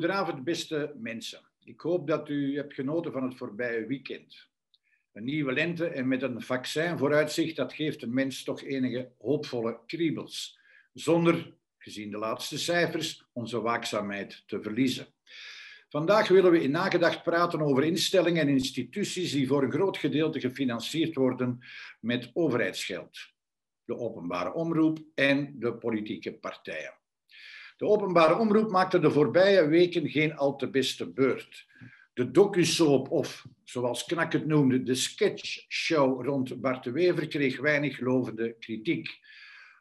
Goedenavond, beste mensen. Ik hoop dat u hebt genoten van het voorbije weekend. Een nieuwe lente en met een vaccin vooruitzicht, dat geeft een mens toch enige hoopvolle kriebels. Zonder, gezien de laatste cijfers, onze waakzaamheid te verliezen. Vandaag willen we in nagedacht praten over instellingen en instituties die voor een groot gedeelte gefinancierd worden met overheidsgeld. De openbare omroep en de politieke partijen. De openbare omroep maakte de voorbije weken geen al te beste beurt. De docusoap of, zoals Knak het noemde, de sketchshow rond Bart de Wever kreeg weinig lovende kritiek.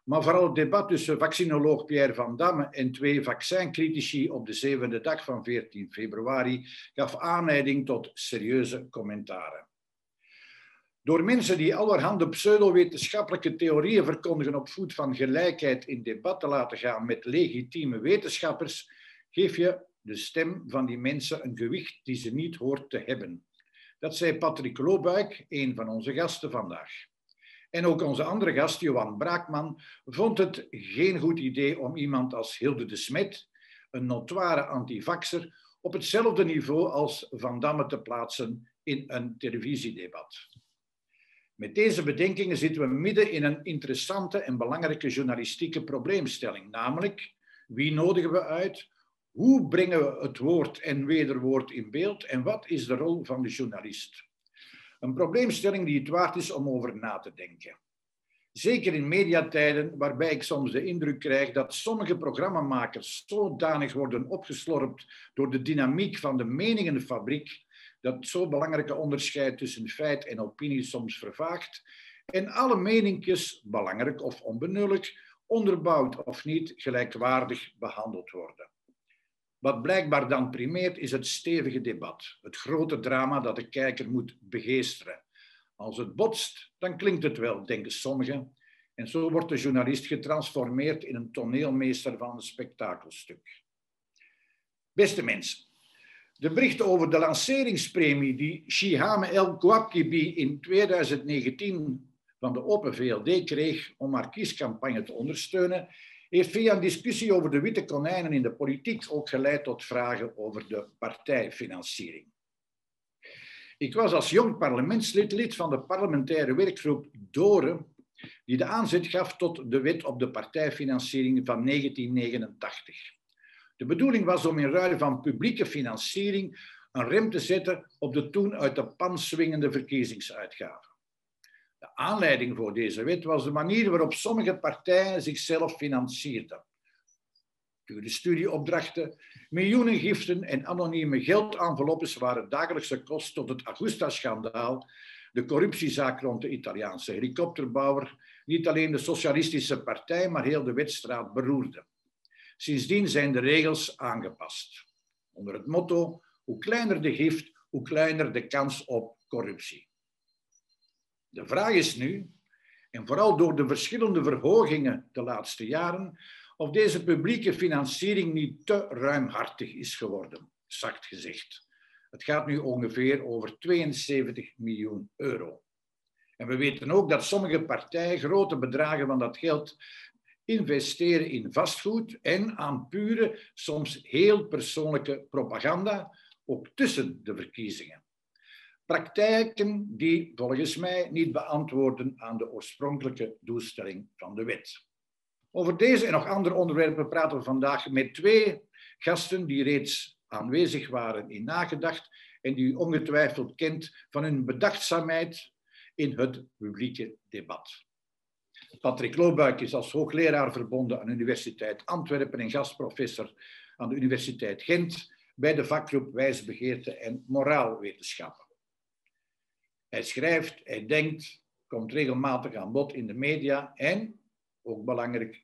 Maar vooral het debat tussen vaccinoloog Pierre van Damme en twee vaccincritici op de zevende dag van 14 februari gaf aanleiding tot serieuze commentaren. Door mensen die allerhande pseudowetenschappelijke theorieën verkondigen op voet van gelijkheid in debat te laten gaan met legitieme wetenschappers, geef je de stem van die mensen een gewicht die ze niet hoort te hebben. Dat zei Patrick Loobuik, een van onze gasten vandaag. En ook onze andere gast, Johan Braakman, vond het geen goed idee om iemand als Hilde de Smet, een notoire antivaxer, op hetzelfde niveau als Van Damme te plaatsen in een televisiedebat. Met deze bedenkingen zitten we midden in een interessante en belangrijke journalistieke probleemstelling, namelijk wie nodigen we uit, hoe brengen we het woord en wederwoord in beeld en wat is de rol van de journalist? Een probleemstelling die het waard is om over na te denken. Zeker in mediatijden waarbij ik soms de indruk krijg dat sommige programmamakers zodanig worden opgeslorpt door de dynamiek van de meningenfabriek dat zo belangrijke onderscheid tussen feit en opinie soms vervaagt en alle meninkjes, belangrijk of onbenullig, onderbouwd of niet, gelijkwaardig behandeld worden. Wat blijkbaar dan primeert is het stevige debat, het grote drama dat de kijker moet begeesteren. Als het botst, dan klinkt het wel, denken sommigen. En zo wordt de journalist getransformeerd in een toneelmeester van een spektakelstuk. Beste mensen, de berichten over de lanceringspremie die Shihame El Kouakibi in 2019 van de Open VLD kreeg om haar kiescampagne te ondersteunen, heeft via een discussie over de witte konijnen in de politiek ook geleid tot vragen over de partijfinanciering. Ik was als jong parlementslid lid van de parlementaire werkgroep DORE, die de aanzet gaf tot de wet op de partijfinanciering van 1989. De bedoeling was om in ruil van publieke financiering een rem te zetten op de toen uit de pan swingende verkiezingsuitgaven. De aanleiding voor deze wet was de manier waarop sommige partijen zichzelf financierden. Dure studieopdrachten, miljoenen giften en anonieme geldenveloppes waren dagelijkse kost tot het Augusta-schandaal, de corruptiezaak rond de Italiaanse helikopterbouwer, niet alleen de Socialistische Partij, maar heel de wetstraat beroerde. Sindsdien zijn de regels aangepast. Onder het motto: hoe kleiner de gift, hoe kleiner de kans op corruptie. De vraag is nu, en vooral door de verschillende verhogingen de laatste jaren, of deze publieke financiering niet te ruimhartig is geworden, zacht gezegd. Het gaat nu ongeveer over 72 miljoen euro. En we weten ook dat sommige partijen grote bedragen van dat geld investeren in vastgoed en aan pure, soms heel persoonlijke propaganda, ook tussen de verkiezingen. Praktijken die volgens mij niet beantwoorden aan de oorspronkelijke doelstelling van de wet. Over deze en nog andere onderwerpen praten we vandaag met twee gasten die reeds aanwezig waren in nagedacht en die u ongetwijfeld kent van hun bedachtzaamheid in het publieke debat. Patrick Loobuik is als hoogleraar verbonden aan Universiteit Antwerpen en gastprofessor aan de Universiteit Gent bij de vakgroep Wijsbegeerte en Moraalwetenschappen. Hij schrijft, hij denkt, komt regelmatig aan bod in de media en, ook belangrijk,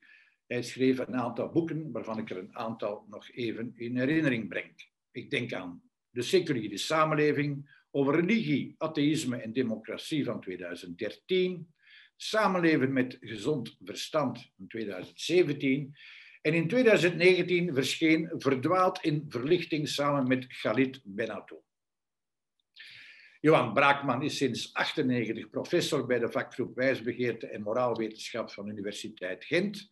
hij schreef een aantal boeken waarvan ik er een aantal nog even in herinnering breng. Ik denk aan De seculiere samenleving, over religie, atheïsme en democratie van 2013, Samenleven met gezond verstand in 2017. En in 2019 verscheen Verdwaald in verlichting samen met Galit Benato. Johan Braakman is sinds 1998 professor bij de vakgroep Wijsbegeerte en Moraalwetenschap van de Universiteit Gent.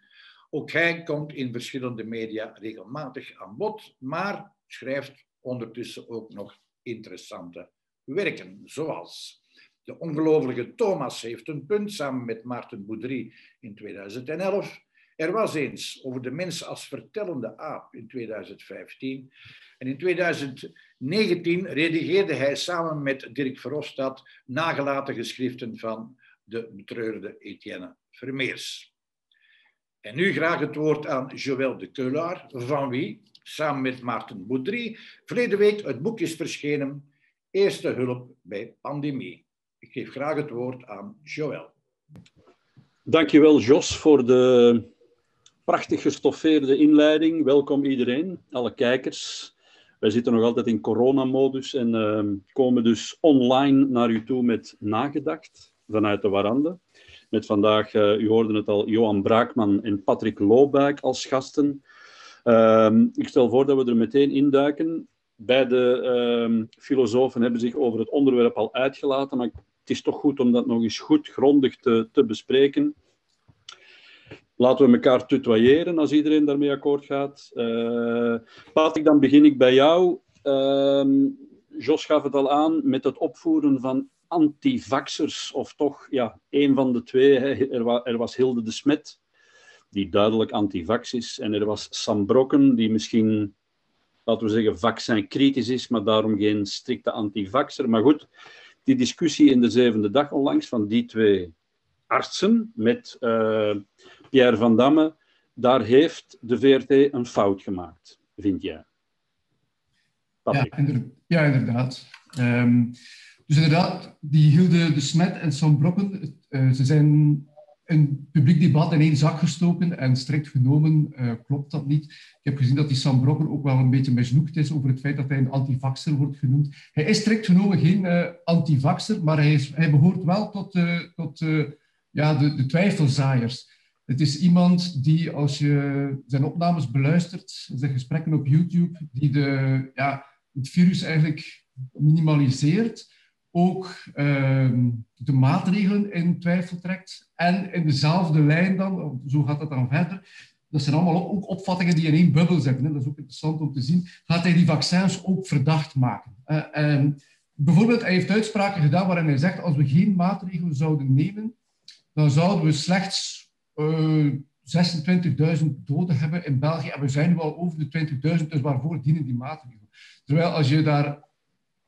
Ook hij komt in verschillende media regelmatig aan bod, maar schrijft ondertussen ook nog interessante werken, zoals De Ongelooflijke Thomas heeft een punt samen met Maarten Boudry in 2011. Er was eens over de mens als vertellende aap in 2015. En in 2019 redigeerde hij samen met Dirk Verhofstadt nagelaten geschriften van de betreurde Etienne Vermeers. En nu graag het woord aan Joël de Keulaar, van wie, samen met Maarten Boudry, verleden week het boek is verschenen Eerste hulp bij pandemie. Geef graag het woord aan Joël. Dankjewel Jos voor de prachtig gestoffeerde inleiding. Welkom iedereen, alle kijkers. Wij zitten nog altijd in coronamodus en uh, komen dus online naar u toe met nagedacht vanuit de warande. Met vandaag, uh, u hoorde het al, Johan Braakman en Patrick Loobuik als gasten. Uh, ik stel voor dat we er meteen induiken. Beide ehm, filosofen hebben zich over het onderwerp al uitgelaten, maar het is toch goed om dat nog eens goed grondig te, te bespreken. Laten we elkaar tutoyeren als iedereen daarmee akkoord gaat. Uh, Patrick, dan begin ik bij jou. Uh, Jos gaf het al aan met het opvoeren van antivaxers, of toch ja, een van de twee. Er, er, was Hilde de Smet, die duidelijk antivax is, en er was Sam Brokken, die misschien, laten we zeggen, vaccinkritisch is, maar daarom geen strikte antivaxer. Maar goed, die discussie in de zevende dag onlangs van die twee artsen met uh, Pierre van Damme, daar heeft de VRT een fout gemaakt, vind jij? Ja, inderdaad. Ja, inderdaad. Um, dus inderdaad, die Hilde de Smet en Sam Brokken, uh, ze zijn een publiek debat in één zak gestoken en strikt genomen uh, klopt dat niet. Ik heb gezien dat die Sam Brokken ook wel een beetje misnoegd is over het feit dat hij een antivaxer wordt genoemd. Hij is strikt genomen geen uh, antivaxer, maar hij, is, hij behoort wel tot, tot ja, de, de twijfelzaaiers. Het is iemand die, als je zijn opnames beluistert, zijn gesprekken op YouTube, die de, ja, het virus eigenlijk minimaliseert, ook uh, de maatregelen in twijfel trekt en in dezelfde lijn dan, zo gaat dat dan verder, dat zijn allemaal ook opvattingen die in één bubbel zitten. Dat is ook interessant om te zien. Gaat hij die vaccins ook verdacht maken? Uh, bijvoorbeeld, hij heeft uitspraken gedaan waarin hij zegt, als we geen maatregelen zouden nemen, dan zouden we slechts uh, eh, 26.000 doden hebben in België. En we zijn nu al over de 20.000, dus waarvoor dienen die maatregelen? Terwijl als je daar,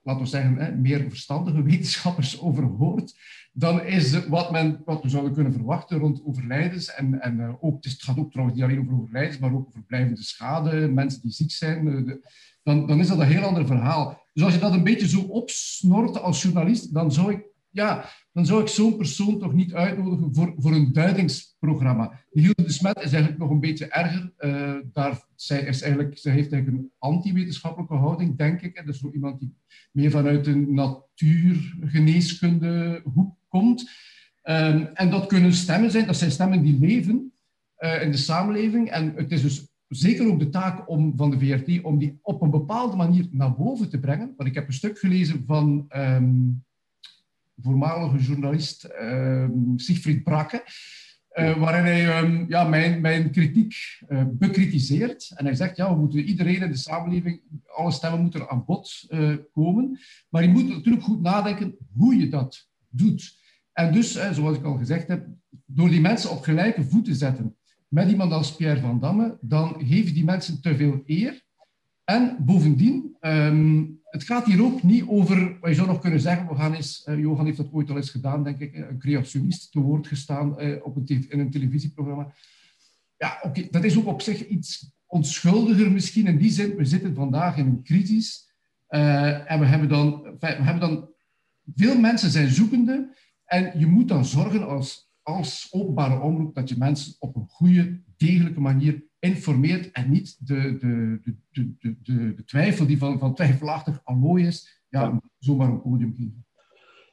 laten we zeggen, meer verstandige wetenschappers over hoort, dan is wat, men, wat we zouden kunnen verwachten rond overlijdens, en, en uh, ook, het gaat ook trouwens niet alleen over overlijdens, maar ook over blijvende schade, mensen die ziek zijn, de, dan, dan is dat een heel ander verhaal. Dus als je dat een beetje zo opsnort als journalist, dan zou ik ja, dan zou ik zo'n persoon toch niet uitnodigen voor, voor een duidingsprogramma. Hilde de Smet is eigenlijk nog een beetje erger. Uh, daar, zij, is eigenlijk, zij heeft eigenlijk een anti-wetenschappelijke houding, denk ik. Dat is zo iemand die meer vanuit een natuurgeneeskunde hoek komt. Um, en dat kunnen stemmen zijn, dat zijn stemmen die leven uh, in de samenleving. En het is dus zeker ook de taak om, van de VRT om die op een bepaalde manier naar boven te brengen. Want ik heb een stuk gelezen van... Um, voormalige journalist uh, Siegfried Brakke, uh, waarin hij um, ja, mijn, mijn kritiek uh, bekritiseert. En hij zegt, ja, we moeten iedereen in de samenleving, alle stemmen moeten aan bod uh, komen. Maar je moet natuurlijk goed nadenken hoe je dat doet. En dus, zoals ik al gezegd heb, door die mensen op gelijke voet te zetten met iemand als Pierre van Damme, dan geef je die mensen te veel eer. En bovendien, um, het gaat hier ook niet over, wat je zou nog kunnen zeggen, we gaan eens, uh, Johan heeft dat ooit al eens gedaan, denk ik, een creationist te woord gestaan uh, op een in een televisieprogramma. Ja, oké, dat is ook op zich iets onschuldiger misschien in die zin. We zitten vandaag in een crisis en we hebben, dan, we hebben dan... Veel mensen zijn zoekende en je moet dan zorgen als, als openbare omroep dat je mensen op een goede, degelijke manier informeert en niet de, de, de, de, de, de twijfel die van, van twijfelachtig allooi is, ja, zomaar een podium geven.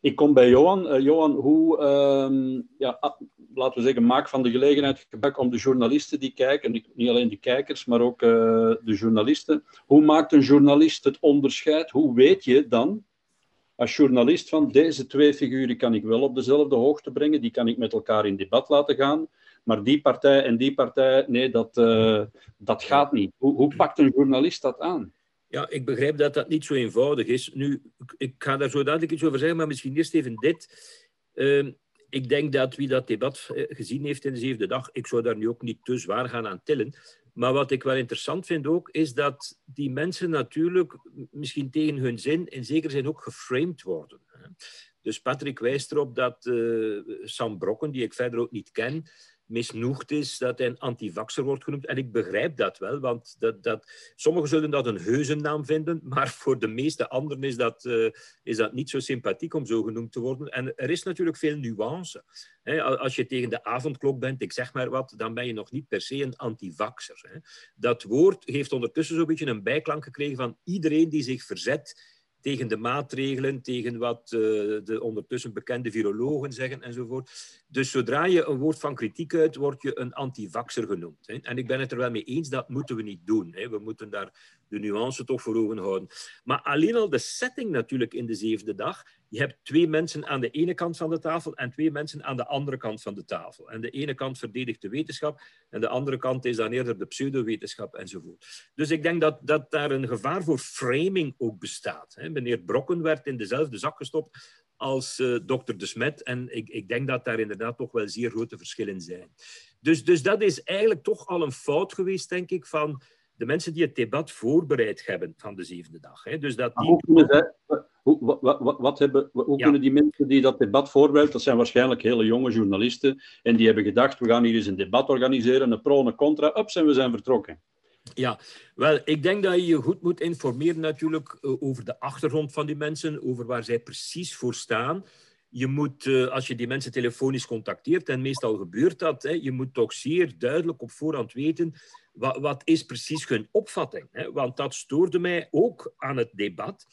Ik kom bij Johan. Uh, Johan, hoe, uh, ja, ah, laten we zeggen, maak van de gelegenheid gebruik om de journalisten die kijken, niet, niet alleen de kijkers, maar ook uh, de journalisten. Hoe maakt een journalist het onderscheid? Hoe weet je dan, als journalist, van deze twee figuren kan ik wel op dezelfde hoogte brengen, die kan ik met elkaar in debat laten gaan, maar die partij en die partij, nee, dat, uh, dat gaat niet. Hoe, hoe pakt een journalist dat aan? Ja, ik begrijp dat dat niet zo eenvoudig is. Nu, ik ga daar zo dadelijk iets over zeggen, maar misschien eerst even dit. Ehm, ik denk dat wie dat debat eh, gezien heeft in de zevende dag, ik zou daar nu ook niet te zwaar gaan aan tillen. Maar wat ik wel interessant vind ook, is dat die mensen natuurlijk misschien tegen hun zin in zekere zin ook geframed worden. Dus Patrick wijst erop dat uh, Sam Brokken, die ik verder ook niet ken, misnoegd is dat hij een antivaxer wordt genoemd. En ik begrijp dat wel, want dat, dat, sommigen zullen dat een heuse naam vinden, maar voor de meeste anderen is dat, uh, is dat niet zo sympathiek om zo genoemd te worden. En er is natuurlijk veel nuance. als je tegen de avondklok bent, ik zeg maar wat, dan ben je nog niet per se een antivaxer. Dat woord heeft ondertussen zo'n beetje een bijklank gekregen van iedereen die zich verzet tegen de maatregelen, tegen wat uh, de ondertussen bekende virologen zeggen enzovoort. Dus zodra je een woord van kritiek uit, word je een antivaxer genoemd. Hè. En ik ben het er wel mee eens, dat moeten we niet doen. Hè. We moeten daar de nuance toch voor ogen houden. Maar alleen al de setting natuurlijk in de zevende dag. Je hebt twee mensen aan de ene kant van de tafel en twee mensen aan de andere kant van de tafel. En de ene kant verdedigt de wetenschap en de andere kant is dan eerder de pseudowetenschap enzovoort. Dus ik denk dat, dat daar een gevaar voor framing ook bestaat. Hè. Meneer Brokken werd in dezelfde zak gestopt als uh, dokter De Smet. En ik, ik denk dat daar inderdaad toch wel zeer grote verschillen zijn. Dus, dus dat is eigenlijk toch al een fout geweest, denk ik, van de mensen die het debat voorbereid hebben van de zevende dag. Hè. Dus dat die... Hoe, hoe, wat, wat, hebben, hoe kunnen die mensen die dat debat voorbereiden, dat zijn waarschijnlijk hele jonge journalisten, en die hebben gedacht, we gaan hier eens een debat organiseren, een pro en een contra, ups, en we zijn vertrokken. Ja, wel, ik denk dat je je goed moet informeren natuurlijk eh, over de achtergrond van die mensen, over waar zij precies voor staan. Je moet, eh, als je die mensen telefonisch contacteert, en meestal gebeurt dat, je moet toch zeer duidelijk op voorhand weten wat, wat is precies hun opvatting. Want dat stoorde mij ook aan het debat,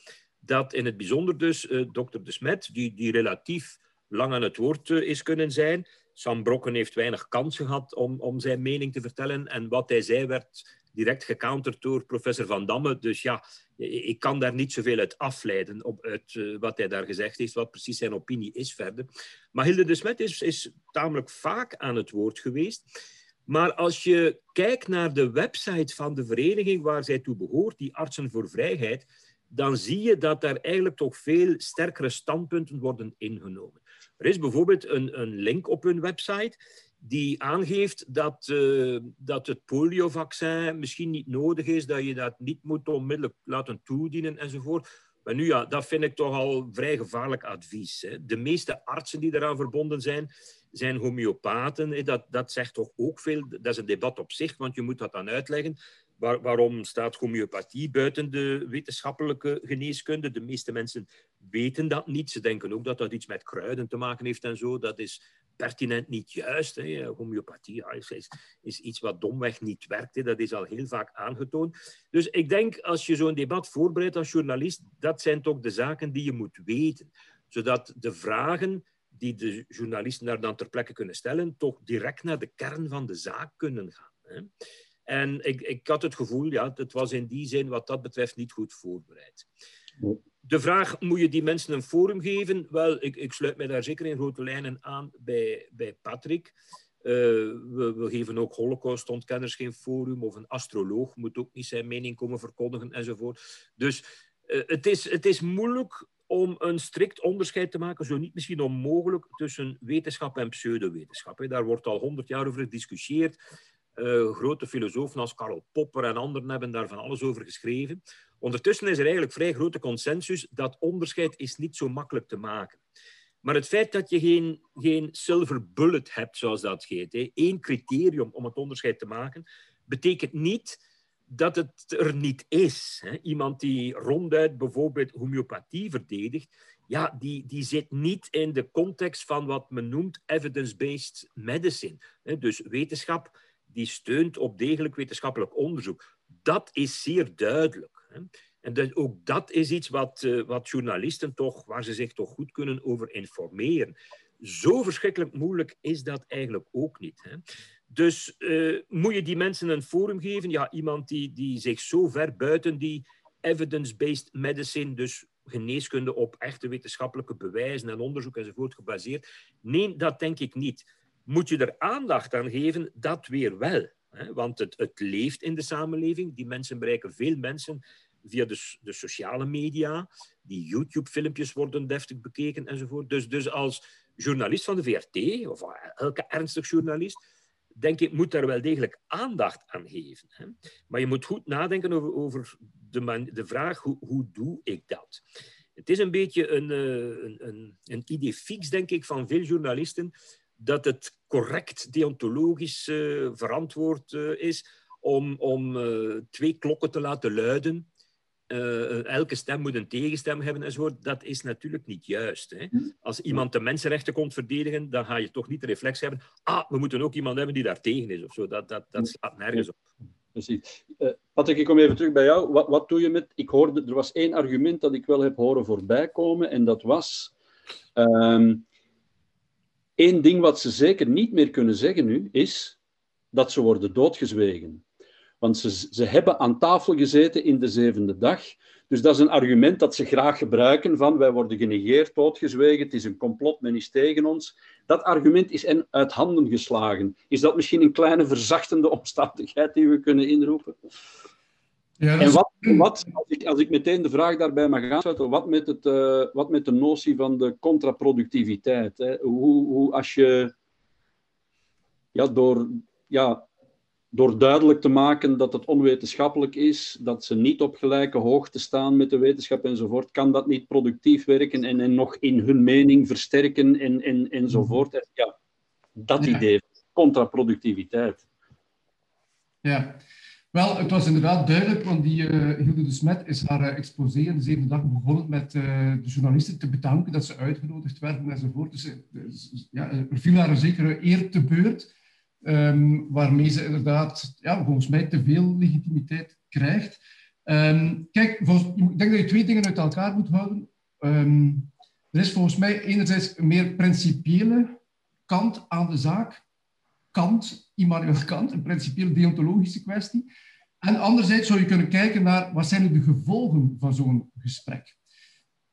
dat in het bijzonder dus uh, dokter De Smet, die, die relatief lang aan het woord is kunnen zijn, Sam Brokken heeft weinig kans gehad om, om zijn mening te vertellen. En wat hij zei werd direct gecounterd door professor Van Damme. Dus ja, ik kan daar niet zoveel uit afleiden, op, uit uh, wat hij daar gezegd heeft, wat precies zijn opinie is verder. Maar Hilde de Smet is, is tamelijk vaak aan het woord geweest. Maar als je kijkt naar de website van de vereniging waar zij toe behoort, die Artsen voor Vrijheid, dan zie je dat daar eigenlijk toch veel sterkere standpunten worden ingenomen. Er is bijvoorbeeld een, een link op hun website die aangeeft dat, uh, dat het poliovaccin misschien niet nodig is, dat je dat niet moet onmiddellijk laten toedienen enzovoort. Maar nu ja, dat vind ik toch al vrij gevaarlijk advies. Hè. De meeste artsen die eraan verbonden zijn, zijn homeopaten. Dat, dat zegt toch ook veel. Dat is een debat op zich, want je moet dat dan uitleggen. Waar, waarom staat homeopathie buiten de wetenschappelijke geneeskunde? De meeste mensen weten dat niet. Ze denken ook dat dat iets met kruiden te maken heeft en zo. Dat is pertinent niet juist. Hè. Homeopathie is, is, iets wat domweg niet werkt. Hè. Dat is al heel vaak aangetoond. Dus ik denk, als je zo'n debat voorbereidt als journalist, dat zijn toch de zaken die je moet weten. Zodat de vragen die de journalisten daar dan ter plekke kunnen stellen, toch direct naar de kern van de zaak kunnen gaan. Hè. En ik, ik had het gevoel, ja, het was in die zin wat dat betreft niet goed voorbereid. De vraag, moet je die mensen een forum geven? Wel, ik, ik sluit mij daar zeker in grote lijnen aan bij, bij Patrick. Uh, we, we, geven ook holocaustontkenners geen forum, of een astroloog moet ook niet zijn mening komen verkondigen enzovoort. Dus uh, het, is, het is moeilijk om een strikt onderscheid te maken, zo niet misschien onmogelijk, tussen wetenschap en pseudowetenschap. Daar wordt al honderd jaar over gediscussieerd. Uh, grote filosofen als Karl Popper en anderen hebben daar van alles over geschreven. Ondertussen is er eigenlijk vrij grote consensus dat onderscheid is niet zo makkelijk te maken. Maar het feit dat je geen, geen silver bullet hebt, zoals dat heet, hè, één criterium om het onderscheid te maken, betekent niet dat het er niet is. Hè. Iemand die ronduit bijvoorbeeld homeopathie verdedigt, ja, die, die zit niet in de context van wat men noemt evidence-based medicine. Hè. Dus wetenschap die steunt op degelijk wetenschappelijk onderzoek. Dat is zeer duidelijk. Hè. En dat, ook dat is iets wat, uh, wat journalisten toch, waar ze zich toch goed kunnen over informeren. Zo verschrikkelijk moeilijk is dat eigenlijk ook niet. Hè. Dus uh, moet je die mensen een forum geven? Ja, iemand die, die zich zo ver buiten die evidence-based medicine, dus geneeskunde op echte wetenschappelijke bewijzen en onderzoek enzovoort gebaseerd. Nee, dat denk ik niet. Moet je er aandacht aan geven? Dat weer wel. Hè? Want het, het leeft in de samenleving. Die mensen bereiken veel mensen via de, de sociale media. Die YouTube-filmpjes worden deftig bekeken enzovoort. Dus, dus als journalist van de VRT, of elke ernstig journalist, denk ik, moet daar wel degelijk aandacht aan geven. Hè? Maar je moet goed nadenken over, over de, de vraag, hoe, hoe doe ik dat? Het is een beetje een, eh, een, een, een idee fix, denk ik, van veel journalisten, dat het correct deontologisch uh, verantwoord uh, is om, om uh, twee klokken te laten luiden. elke stem moet een tegenstem hebben enzovoort. Dat is natuurlijk niet juist. Hè? Als iemand de mensenrechten komt verdedigen, dan ga je toch niet de reflex hebben. Ah, we moeten ook iemand hebben die daar tegen is of zo. Dat, dat, dat slaat nergens op. Precies. Patrick, ik kom even terug bij jou. Wat, wat doe je met... Ik hoorde, er was één argument dat ik wel heb horen voorbij komen, en dat was... Um, Eén ding wat ze zeker niet meer kunnen zeggen nu, is dat ze worden doodgezwegen. Want ze, ze hebben aan tafel gezeten in de zevende dag. Dus dat is een argument dat ze graag gebruiken van wij worden genegeerd, doodgezwegen, het is een complot, men is tegen ons. Dat argument is en uit handen geslagen. Is dat misschien een kleine verzachtende omstandigheid die we kunnen inroepen? Ja, En wat, wat als, ik, als ik meteen de vraag daarbij mag aansluiten, wat met, het, uh, wat met de notie van de contraproductiviteit? Hè? Hoe, hoe als je ja, door, ja, door duidelijk te maken dat het onwetenschappelijk is, dat ze niet op gelijke hoogte staan met de wetenschap enzovoort, kan dat niet productief werken en, en nog in hun mening versterken en, en, enzovoort. Ja, dat ja. idee, contraproductiviteit. Ja, wel, het was inderdaad duidelijk, want die uh, Hilde de Smet is haar uh, exposé in de zevende dag begonnen met uh, de journalisten te bedanken dat ze uitgenodigd werden enzovoort. Dus, dus ja, er viel haar een zekere eer te beurt, um, waarmee ze inderdaad, ja, volgens mij, te veel legitimiteit krijgt. Um, kijk, ik denk dat je twee dingen uit elkaar moet houden. Um, er is volgens mij enerzijds een meer principiële kant aan de zaak. Kant, Immanuel Kant, een principieel deontologische kwestie. En anderzijds zou je kunnen kijken naar wat zijn de gevolgen van zo'n gesprek.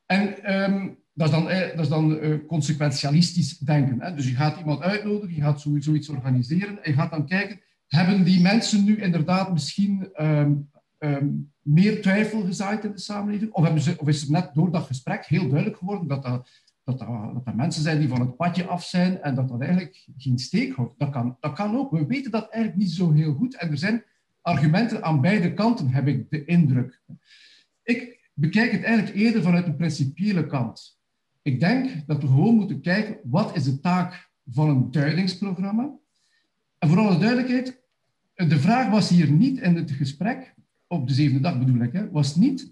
En um, dat is dan, eh, dat is dan uh, consequentialistisch denken. Hè? Dus je gaat iemand uitnodigen, je gaat zoiets, organiseren en je gaat dan kijken, hebben die mensen nu inderdaad misschien um, um, meer twijfel gezaaid in de samenleving? Of, hebben ze, of is het net door dat gesprek heel duidelijk geworden dat dat dat dat er mensen zijn die van het padje af zijn en dat dat eigenlijk geen steek houdt. Dat kan, dat kan ook. We weten dat eigenlijk niet zo heel goed. En er zijn argumenten aan beide kanten, heb ik de indruk. Ik bekijk het eigenlijk eerder vanuit een principiële kant. Ik denk dat we gewoon moeten kijken, wat is de taak van een duidingsprogramma? En voor alle duidelijkheid, de vraag was hier niet in het gesprek, op de zevende dag bedoel ik, was niet...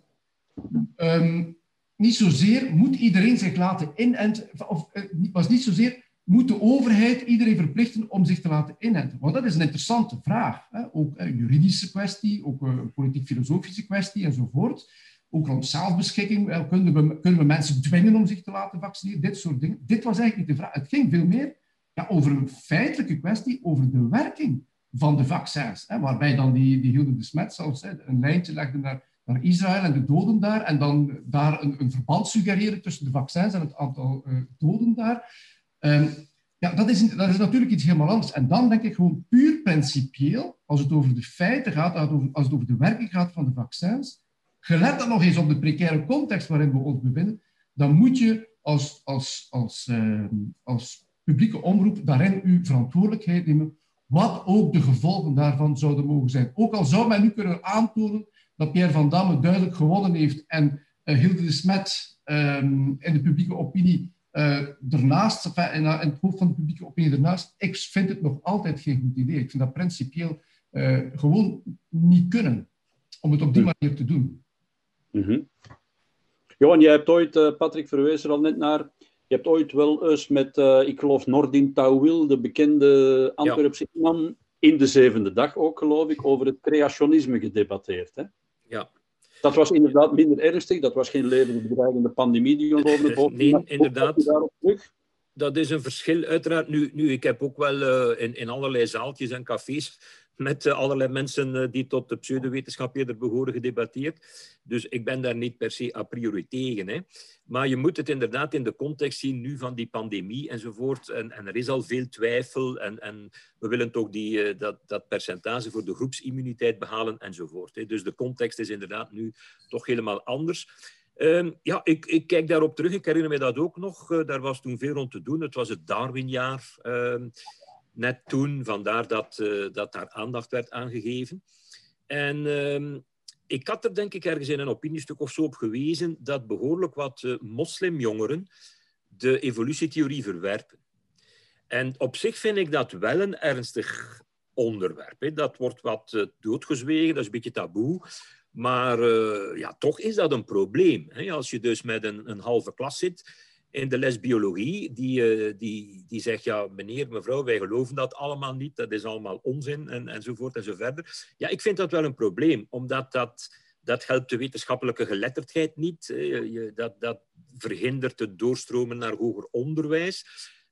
Um, niet zozeer moet iedereen zich laten inenten, of eh, was niet zozeer moet de overheid iedereen verplichten om zich te laten inenten? Want dat is een interessante vraag. Hè? Ook een juridische kwestie, ook een politiek-filosofische kwestie enzovoort. Ook rond zelfbeschikking. Kunnen we, kunnen we mensen dwingen om zich te laten vaccineren? Dit soort dingen. Dit was eigenlijk niet de vraag. Het ging veel meer ja, over een feitelijke kwestie, over de werking van de vaccins. Hè? Waarbij dan die, die Hilde de Smet zelfs hè, een lijntje legde naar naar Israël en de doden daar, en dan daar een, een verband suggereren tussen de vaccins en het aantal uh, doden daar. Um, ja, dat is, dat is natuurlijk iets helemaal anders. En dan denk ik gewoon puur principieel, als het over de feiten gaat, als het over de werking gaat van de vaccins, gelet dan nog eens op de precaire context waarin we ons bevinden, dan moet je als, als, als, uh, als publieke omroep daarin uw verantwoordelijkheid nemen, wat ook de gevolgen daarvan zouden mogen zijn. Ook al zou men nu kunnen aantonen dat Pierre van Damme duidelijk gewonnen heeft en uh, Hilde de Smet um, in de publieke opinie uh, ernaast, enfin, in, in, het hoofd van de publieke opinie ernaast, ik vind het nog altijd geen goed idee. Ik vind dat principieel uh, gewoon niet kunnen om het op die manier te doen. Mm -hmm. Johan, jij hebt ooit, Patrick verwees er al net naar, je hebt ooit wel eens met, ik geloof, Nordin Tauwil, de bekende Antwerpse ja. man, in de zevende dag ook, geloof ik, over het creationisme gedebatteerd. Hè? Dat was inderdaad minder ernstig. Dat was geen levensbedreigende pandemie die ons over het hoofd Nee, inderdaad. Daarop terug? Dat is een verschil uiteraard. Nu, nu ik heb ook wel uh, in, in allerlei zaaltjes en cafés met uh, allerlei mensen uh, die tot de pseudowetenschap eerder behoren gedebatteerd. Dus ik ben daar niet per se a priori tegen. Hè. Maar je moet het inderdaad in de context zien nu van die pandemie enzovoort. En, en er is al veel twijfel en, en we willen toch die, dat, dat percentage voor de groepsimmuniteit behalen enzovoort. Hè. Dus de context is inderdaad nu toch helemaal anders. Ehm, ja, ik, ik, kijk daarop terug. Ik herinner me dat ook nog. Uh, daar was toen veel rond te doen. Het was het Darwinjaar uh, net toen. Vandaar dat, uh, dat daar aandacht werd aangegeven. En ehm, ik had er denk ik ergens in een opiniestuk of zo op gewezen dat behoorlijk wat eh, moslimjongeren de evolutietheorie verwerpen. En op zich vind ik dat wel een ernstig onderwerp. Hè. Dat wordt wat doodgezwegen, dat is een beetje taboe. Maar uh, ja, toch is dat een probleem. Hè? Als je dus met een, een halve klas zit in de les biologie, die, uh, die, die zegt, ja, meneer, mevrouw, wij geloven dat allemaal niet, dat is allemaal onzin, en, enzovoort en zo verder. Ja, ik vind dat wel een probleem, omdat dat, dat helpt de wetenschappelijke geletterdheid niet. Je, dat, dat verhindert het doorstromen naar hoger onderwijs.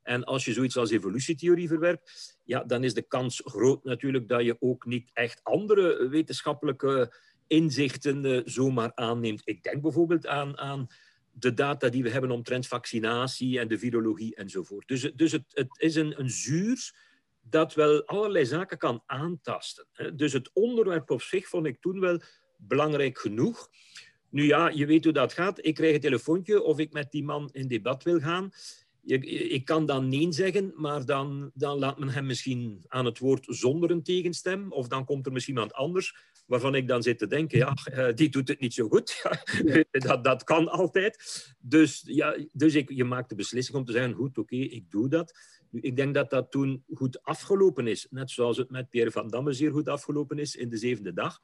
En als je zoiets als evolutietheorie verwerpt, ja, dan is de kans groot natuurlijk dat je ook niet echt andere wetenschappelijke inzichten zomaar aanneemt. Ik denk bijvoorbeeld aan, aan de data die we hebben omtrent vaccinatie en de virologie enzovoort. Dus, dus het, het is een, een zuur dat wel allerlei zaken kan aantasten. Dus het onderwerp op zich vond ik toen wel belangrijk genoeg. Nu ja, je weet hoe dat gaat. Ik krijg een telefoontje of ik met die man in debat wil gaan. Ik kan dan nee zeggen, maar dan, dan laat men hem misschien aan het woord zonder een tegenstem. Of dan komt er misschien iemand anders waarvan ik dan zit te denken, ja, eh, die doet het niet zo goed. dat, dat kan altijd. Dus, ja, dus ik, je maakt de beslissing om te zeggen, goed, oké, ik doe dat. Ik denk dat dat toen goed afgelopen is. Net zoals het met Pierre van Damme zeer goed afgelopen is in de zevende dag.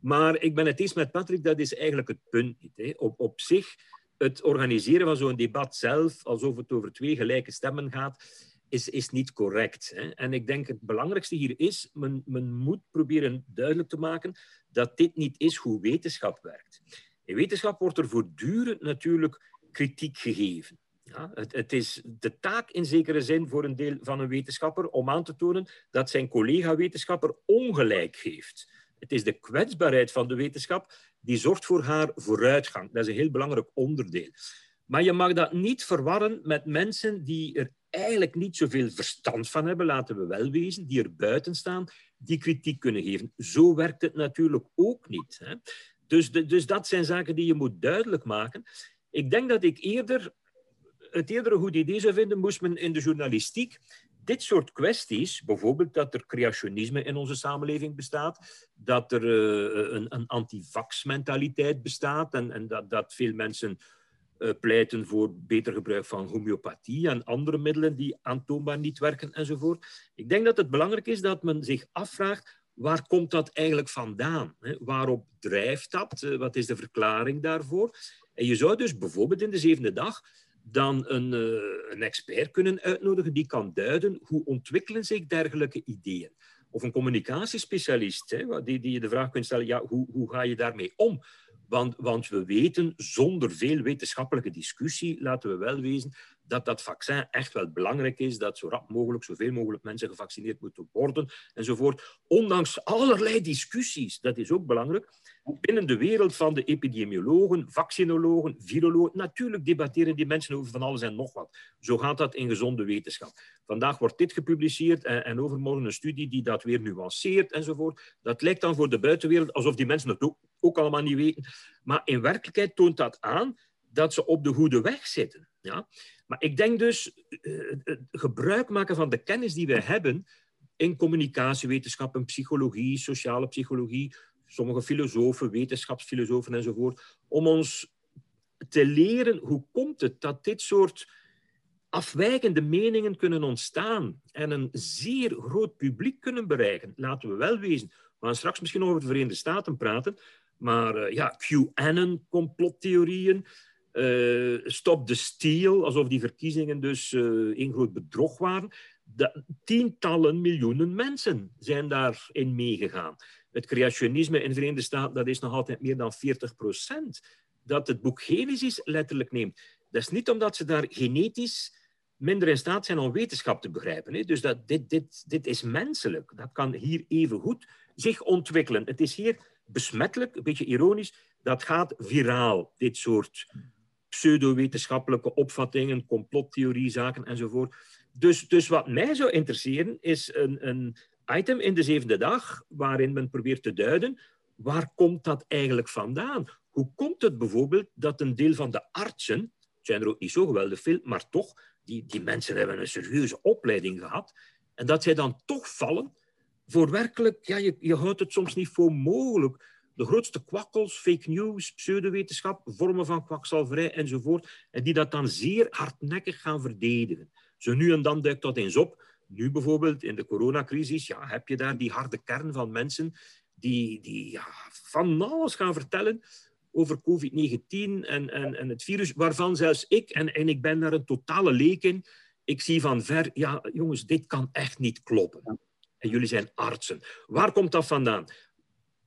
Maar ik ben het eens met Patrick, dat is eigenlijk het punt niet. Hè. Op, op zich, het organiseren van zo'n debat zelf, alsof het over twee gelijke stemmen gaat, is, is niet correct. Hè? En ik denk het belangrijkste hier is, men, men moet proberen duidelijk te maken dat dit niet is hoe wetenschap werkt. In wetenschap wordt er voortdurend natuurlijk kritiek gegeven. Ja, het, het, is de taak in zekere zin voor een deel van een wetenschapper om aan te tonen dat zijn collega-wetenschapper ongelijk geeft. Het is de kwetsbaarheid van de wetenschap die zorgt voor haar vooruitgang. Dat is een heel belangrijk onderdeel. Maar je mag dat niet verwarren met mensen die er eigenlijk niet zoveel verstand van hebben, laten we wel wezen, die er buiten staan, die kritiek kunnen geven. Zo werkt het natuurlijk ook niet. Hè? Dus, dus dat zijn zaken die je moet duidelijk maken. Ik denk dat ik eerder, het eerder een goed idee zou vinden, moest men in de journalistiek dit soort kwesties, bijvoorbeeld dat er creationisme in onze samenleving bestaat, dat er uh, een, een antivax-mentaliteit bestaat en, en dat, dat veel mensen uh, pleiten voor beter gebruik van homeopathie en andere middelen die aantoonbaar niet werken enzovoort. Ik denk dat het belangrijk is dat men zich afvraagt waar komt dat eigenlijk vandaan? Hè? Waarop drijft dat? Wat is de verklaring daarvoor? En je zou dus bijvoorbeeld in de zevende dag dan een, uh, een expert kunnen uitnodigen die kan duiden hoe ontwikkelen zich dergelijke ideeën. Of een communicatiespecialist, hè, die, die je de vraag kunt stellen, ja, hoe, hoe ga je daarmee om? Want, want we weten, zonder veel wetenschappelijke discussie, laten we wel wezen, dat dat vaccin echt wel belangrijk is, dat zo rap mogelijk zoveel mogelijk mensen gevaccineerd moeten worden enzovoort. Ondanks allerlei discussies, dat is ook belangrijk, binnen de wereld van de epidemiologen, vaccinologen, virologen, natuurlijk debatteren die mensen over van alles en nog wat. Zo gaat dat in gezonde wetenschap. Vandaag wordt dit gepubliceerd en, en overmorgen een studie die dat weer nuanceert enzovoort. Dat lijkt dan voor de buitenwereld alsof die mensen het ook, ook allemaal niet weten. Maar in werkelijkheid toont dat aan dat ze op de goede weg zitten. Ja? Maar ik denk dus, uh, gebruik maken van de kennis die wij hebben in communicatiewetenschappen, psychologie, sociale psychologie, sommige filosofen, wetenschapsfilosofen enzovoort, om ons te leren hoe komt het dat dit soort afwijkende meningen kunnen ontstaan en een zeer groot publiek kunnen bereiken. Laten we wel wezen. We gaan straks misschien over de Verenigde Staten praten, maar uh, ja, QAnon, complottheorieën, uh, Stop the Steal, alsof die verkiezingen dus uh, een groot bedrog waren. De, tientallen miljoenen mensen zijn daarin meegegaan. Het creationisme in de Verenigde Staten dat is nog altijd meer dan 40 procent. Dat het boek Genesis letterlijk neemt. Dat is niet omdat ze daar genetisch minder in staat zijn om wetenschap te begrijpen. Hè? Dus dat, dit, dit, dit is menselijk. Dat kan hier even goed zich ontwikkelen. Het is hier besmettelijk, een beetje ironisch. Dat gaat viraal, dit soort pseudo-wetenschappelijke opvattingen, complottheoriezaken enzovoort. Dus, dus wat mij zou interesseren is een, een item in de zevende dag waarin men probeert te duiden waar komt dat eigenlijk vandaan? Hoe komt het bijvoorbeeld dat een deel van de artsen, het zijn er ook niet zo geweldig veel, maar toch, die, die mensen hebben een serieuze opleiding gehad, en dat zij dan toch vallen voor werkelijk, ja, je, je houdt het soms niet voor mogelijk. De grootste kwakkels, fake news, pseudowetenschap, vormen van kwakzalverij enzovoort, en die dat dan zeer hardnekkig gaan verdedigen. Zo nu en dan duikt dat eens op. Nu bijvoorbeeld in de coronacrisis ja, heb je daar die harde kern van mensen die, die ja, van alles gaan vertellen over COVID-19 en, en, en het virus, waarvan zelfs ik, en, en ik ben daar een totale leek in, ik zie van ver, ja jongens, dit kan echt niet kloppen. En jullie zijn artsen. Waar komt dat vandaan?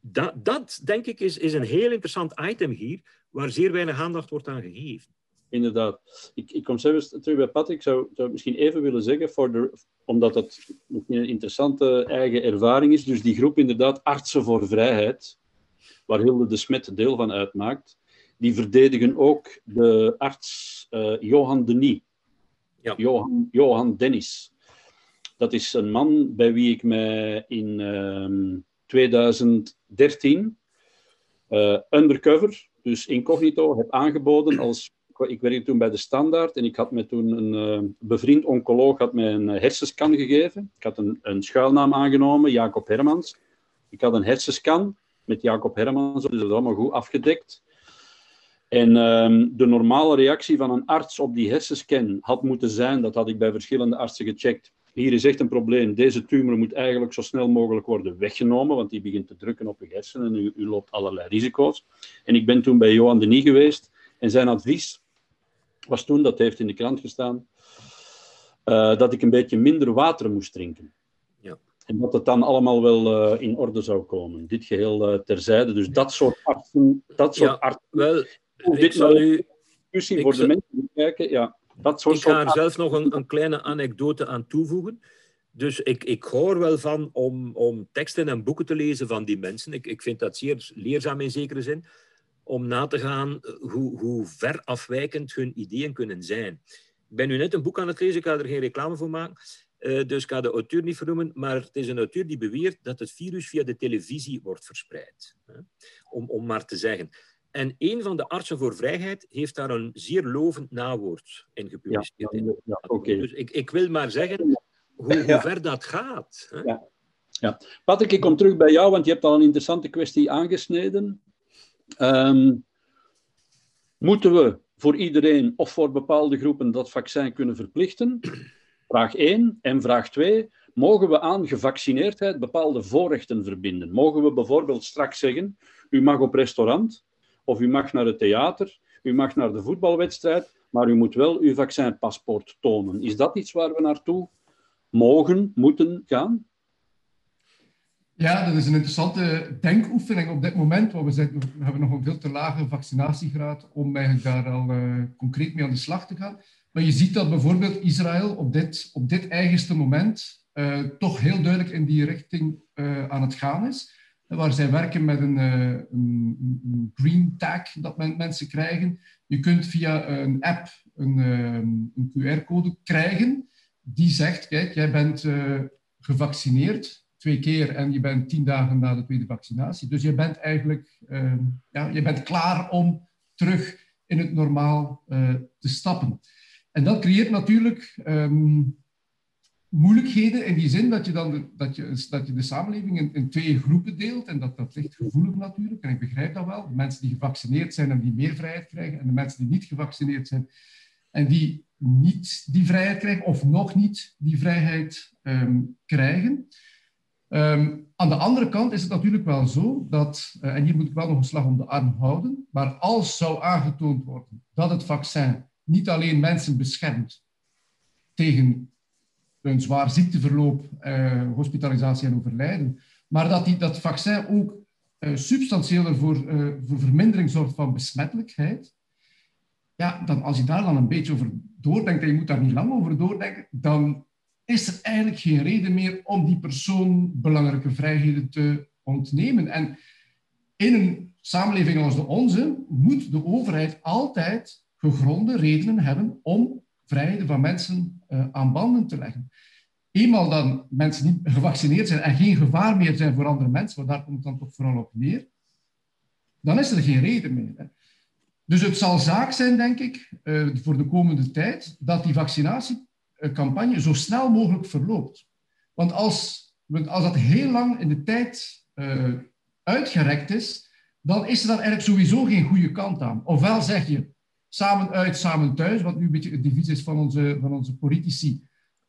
Dat, dat denk ik, is, is een heel interessant item hier, waar zeer weinig aandacht wordt aan gegeven inderdaad. Ik, ik kom zelfs terug bij Pat. Ik zou, zou misschien even willen zeggen, voor de, omdat het een interessante eigen ervaring is. Dus die groep inderdaad, Artsen voor Vrijheid, waar Hilde de Smet deel van uitmaakt, die verdedigen ook de arts uh, Johan Denis. Ja. Johan, Johan Dennis. Dat is een man bij wie ik mij in ehm, 2013 uh, undercover, dus incognito, heb aangeboden als ik werkte toen bij de Standaard en ik had me toen een uh, bevriend oncoloog had mij een hersenscan gegeven. Ik had een, een schuilnaam aangenomen, Jacob Hermans. Ik had een hersenscan met Jacob Hermans, dus dat is allemaal goed afgedekt. En uh, de normale reactie van een arts op die hersenscan had moeten zijn, dat had ik bij verschillende artsen gecheckt. Hier is echt een probleem. Deze tumor moet eigenlijk zo snel mogelijk worden weggenomen, want die begint te drukken op je hersenen en u, u loopt allerlei risico's. En ik ben toen bij Johan Denis geweest en zijn advies was toen, dat heeft in de krant gestaan, uh, dat ik een beetje minder water moest drinken. Ja. En dat het dan allemaal wel uh, in orde zou komen. Dit geheel uh, terzijde. Dus dat soort artsen... Dat soort ja, artsen wel, dit zal u... Discussie voor de mensen die kijken, ja. Dat soort ik ga er zelf nog een, een, kleine anekdote aan toevoegen. Dus ik, ik hoor wel van om, om teksten en boeken te lezen van die mensen. Ik, ik vind dat zeer leerzaam in zekere zin om na te gaan eh, hoe, hoe ver afwijkend hun ideeën kunnen zijn. Ik ben nu net een boek aan het lezen, ik ga er geen reclame voor maken, uh, dus ik ga de auteur niet vernoemen, maar het is een auteur die beweert dat het virus via de televisie wordt verspreid. Hè? Om, om maar te zeggen. En een van de artsen voor vrijheid heeft daar een zeer lovend nawoord in gepubliceerd. Ja, ja, okay. Dus ik, ik wil maar zeggen hoe, hoe ver dat gaat. Hè? Ja. Ja. Patrick, ik kom terug bij jou, want je hebt al een interessante kwestie aangesneden. Um, moeten we voor iedereen of voor bepaalde groepen dat vaccin kunnen verplichten? Vraag 1. En vraag 2. Mogen we aan gevaccineerdheid bepaalde voorrechten verbinden? Mogen we bijvoorbeeld straks zeggen: u mag op restaurant, of u mag naar het theater, u mag naar de voetbalwedstrijd, maar u moet wel uw vaccinpaspoort tonen. Is dat iets waar we naartoe mogen, moeten gaan? Ja, dat is een interessante denkoefening op dit moment. Want we, zijn, we hebben nog een veel te lage vaccinatiegraad om eigenlijk daar al uh, concreet mee aan de slag te gaan. Maar je ziet dat bijvoorbeeld Israël op dit, op dit eigenste moment uh, toch heel duidelijk in die richting uh, aan het gaan is. Waar zij werken met een, een, een green tag dat men, mensen krijgen. Je kunt via een app een, een QR-code krijgen die zegt, kijk, jij bent gevaccineerd twee keer en je bent tien dagen na de tweede vaccinatie. Dus je bent eigenlijk uh, ja, je bent klaar om terug in het normaal uh, te stappen. En dat creëert natuurlijk um, moeilijkheden in die zin dat je, dan de, dat je, dat je de samenleving in, in, twee groepen deelt. En dat, dat ligt gevoelig natuurlijk, en ik begrijp dat wel. Mensen die gevaccineerd zijn en die meer vrijheid krijgen, en de mensen die niet gevaccineerd zijn en die niet die vrijheid krijgen, of nog niet die vrijheid um, krijgen. Um, aan de andere kant is het natuurlijk wel zo dat, uh, en hier moet ik wel nog een slag om de arm houden, maar als zou aangetoond worden dat het vaccin niet alleen mensen beschermt tegen een zwaar ziekteverloop, uh, hospitalisatie en overlijden, maar dat die, dat vaccin ook uh, substantieel voor, voor vermindering zorgt van besmettelijkheid, ja, dan als je daar dan een beetje over doordenkt en je moet daar niet lang over doordenken, dan is er eigenlijk geen reden meer om die persoon belangrijke vrijheden te ontnemen. En in een samenleving als de onze moet de overheid altijd gegronde redenen hebben om vrijheden van mensen aan banden te leggen. Eenmaal dan mensen niet gevaccineerd zijn en geen gevaar meer zijn voor andere mensen, want daar komt het dan toch vooral op neer, dan is er geen reden meer. Hè. Dus het zal zaak zijn, denk ik, uh, voor de komende tijd, dat die vaccinatiecampagne zo snel mogelijk verloopt. Want als, als dat heel lang in de tijd uh, uitgerekt is, dan is er dan eigenlijk sowieso geen goede kant aan. Ofwel zeg je samen uit, samen thuis, wat nu een beetje het devies is van onze, van onze politici.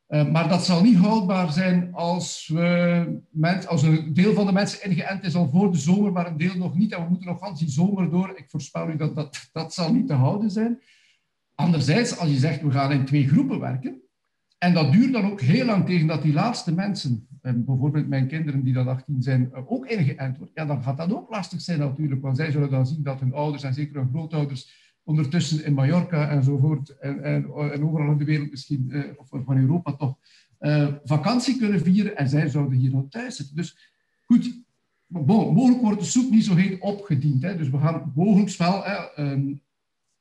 Uh, maar dat zal niet houdbaar zijn als, we, als een deel van de mensen ingeënt is al voor de zomer, maar een deel nog niet. En we moeten nog gans die zomer door. Ik voorspel u dat, dat dat zal niet te houden zijn. Anderzijds, als je zegt we gaan in twee groepen werken, en dat duurt dan ook heel lang tegen dat die laatste mensen, bijvoorbeeld mijn kinderen die dan 18 zijn, eh, ook ingeënt worden, ja, dan gaat dat ook lastig zijn natuurlijk. Want zij zullen dan zien dat hun ouders en zeker hun grootouders ondertussen in Mallorca enzovoort en, en, en overal in de wereld misschien, eh, of van Europa toch, uh, vakantie kunnen vieren en zij zouden hier nog thuis zitten. Dus goed, mogelijk wordt de soep niet zo heet opgediend. Hè. Dus we gaan mogelijk wel hè, um,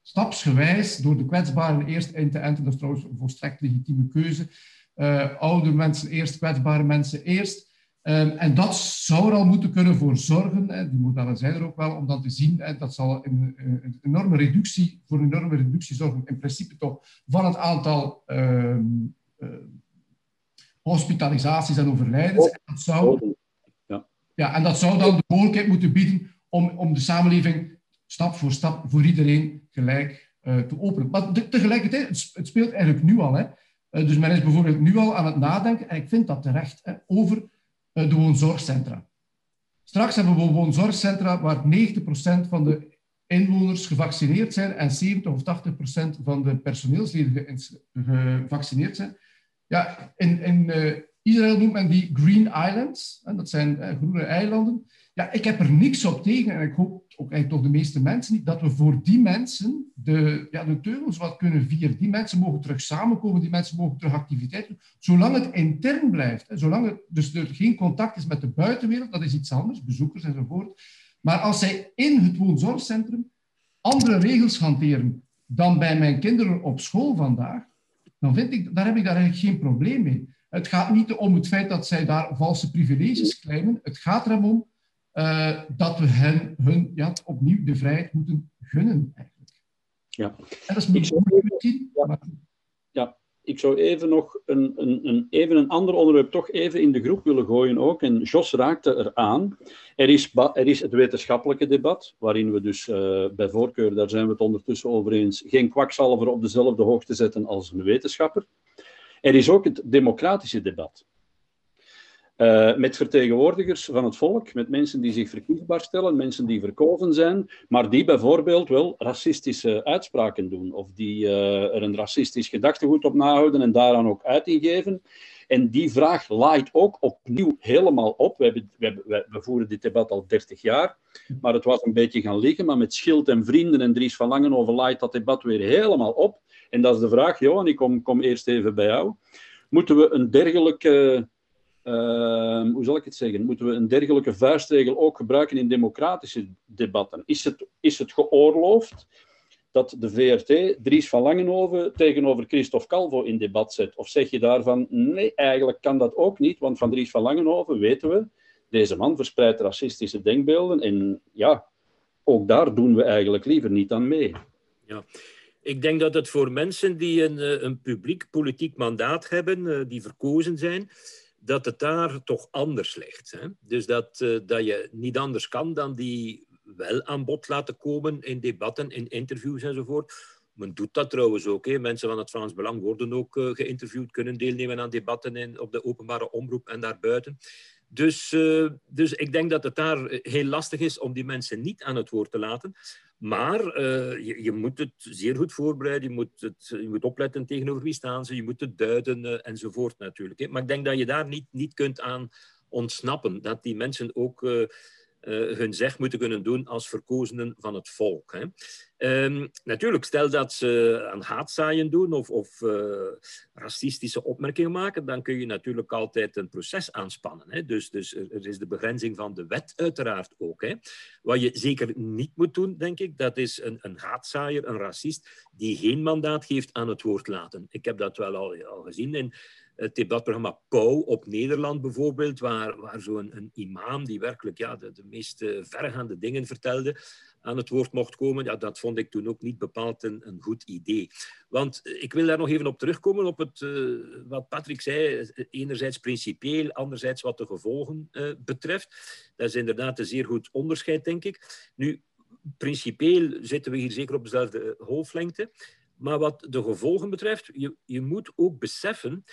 stapsgewijs door de kwetsbaren eerst in te enten. Dat is trouwens een volstrekt legitieme keuze. Uh, oude mensen eerst, kwetsbare mensen eerst. Um, en dat zou er al moeten kunnen voor zorgen, hè, die modellen zijn er ook wel, om dan te zien, hè, dat zal een, een, enorme reductie, voor een enorme reductie zorgen, in principe toch, van het aantal um, uh, hospitalisaties en overlijdens. En dat zou, ja. Ja, en dat zou dan de mogelijkheid moeten bieden om, om de samenleving stap voor stap voor iedereen gelijk uh, te openen. Maar de, tegelijkertijd, het, speelt eigenlijk nu al. Hè. Uh, dus men is bijvoorbeeld nu al aan het nadenken, en ik vind dat terecht, hè, over de woonzorgcentra. Straks hebben we woonzorgcentra waar 90% van de inwoners gevaccineerd zijn en 70 of 80% van de personeelsleden gevaccineerd zijn. Ja, in, in Israël noemt men die Green Islands, en dat zijn groene eilanden. Ja, ik heb er niks op tegen, en ik hoop ook eigenlijk toch de meeste mensen niet, dat we voor die mensen de, ja, de teugels wat kunnen vieren. Die mensen mogen terug samenkomen, die mensen mogen terug activiteit doen, zolang het intern blijft. Hè, zolang het, dus er geen contact is met de buitenwereld, dat is iets anders, bezoekers enzovoort. Maar als zij in het woonzorgcentrum andere regels hanteren dan bij mijn kinderen op school vandaag, dan vind ik, daar heb ik daar eigenlijk geen probleem mee. Het gaat niet om het feit dat zij daar valse privileges claimen. Het gaat erom om uh, dat we hen hun ja, opnieuw de vrijheid moeten gunnen. Eigenlijk. Ja. En dat is misschien ja. Maar... ja, ik zou even nog een, een, een, even een ander onderwerp toch even in de groep willen gooien ook. En Jos raakte eraan. Er is, er is het wetenschappelijke debat, waarin we dus uh, bij voorkeur, daar zijn we het ondertussen over eens, geen kwakzalver op dezelfde hoogte zetten als een wetenschapper. Er is ook het democratische debat. Uh, met vertegenwoordigers van het volk, met mensen die zich verkiesbaar stellen, mensen die verkozen zijn, maar die bijvoorbeeld wel racistische uitspraken doen, of die uh, er een racistisch gedachtegoed op nahouden en daaraan ook uiting geven. En die vraag laait ook opnieuw helemaal op. We, hebben, we, we, voeren dit debat al 30 jaar, maar het was een beetje gaan liggen. Maar met Schild en Vrienden en Dries van Langenhoven laait dat debat weer helemaal op. En dat is de vraag, Johan, ik kom, kom eerst even bij jou. Moeten we een dergelijke hoe zal ik het zeggen? Moeten we een dergelijke vuistregel ook gebruiken in democratische debatten? Is het, is het geoorloofd dat de VRT Dries van Langenhoven tegenover Christophe Calvo in debat zet? Of zeg je daarvan, nee, eigenlijk kan dat ook niet, want van Dries van Langenhoven weten we, deze man verspreidt racistische denkbeelden en ja, ook daar doen we eigenlijk liever niet aan mee. Ja. Ik denk dat het voor mensen die een, eh, een publiek politiek mandaat hebben, eh, die verkozen zijn, dat het daar toch anders ligt. Hè? Dus dat, uh, dat je niet anders kan dan die wel aan bod laten komen in debatten, in interviews enzovoort. Men doet dat trouwens ook. Hè. Mensen van het Vlaams Belang worden ook uh, geïnterviewd, kunnen deelnemen aan debatten in, op de openbare omroep en daarbuiten. Dus, uh, dus ik denk dat het daar heel lastig is om die mensen niet aan het woord te laten. Maar je, je, moet het zeer goed voorbereiden, je moet, het, je moet opletten tegenover wie staan ze, je moet het duiden enzovoort natuurlijk. Hè. Maar ik denk dat je daar niet, niet kunt aan ontsnappen, dat die mensen ook uh, hun zeg moeten kunnen doen als verkozenen van het volk. Hè. Um, natuurlijk, stel dat ze aan haatzaaien doen of, of uh, racistische opmerkingen maken, dan kun je natuurlijk altijd een proces aanspannen. Hè? Dus, dus er is de begrenzing van de wet uiteraard ook. Hè? Wat je zeker niet moet doen, denk ik, dat is een, een haatzaaier, een racist, die geen mandaat geeft aan het woord laten. Ik heb dat wel al, al gezien in het debatprogramma Pauw op Nederland bijvoorbeeld, waar, waar zo'n imam die werkelijk ja, de, de meest verregaande dingen vertelde, aan het woord mocht komen, ja, dat vond ik toen ook niet bepaald een, een goed idee. Want eh, ik wil daar nog even op terugkomen, op het, uh, wat Patrick zei, enerzijds principieel, anderzijds wat de gevolgen betreft. Dat is inderdaad een zeer goed onderscheid, denk ik. Nu, principieel zitten we hier zeker op dezelfde golflengte. Maar wat de gevolgen betreft, je, je moet ook beseffen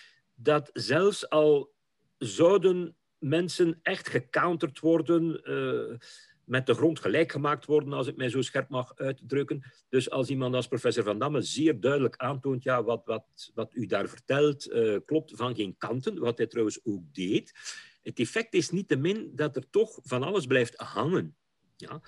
dat zelfs al zouden mensen echt gecounterd worden, uh, met de grond gelijk gemaakt worden, als ik mij zo scherp mag uitdrukken. Dus als iemand als professor Van Damme zeer duidelijk aantoont, ja, wat, wat, wat u daar vertelt, uh, klopt van geen kanten, wat hij trouwens ook deed. Het effect is niet te min dat er toch van alles blijft hangen. Ja?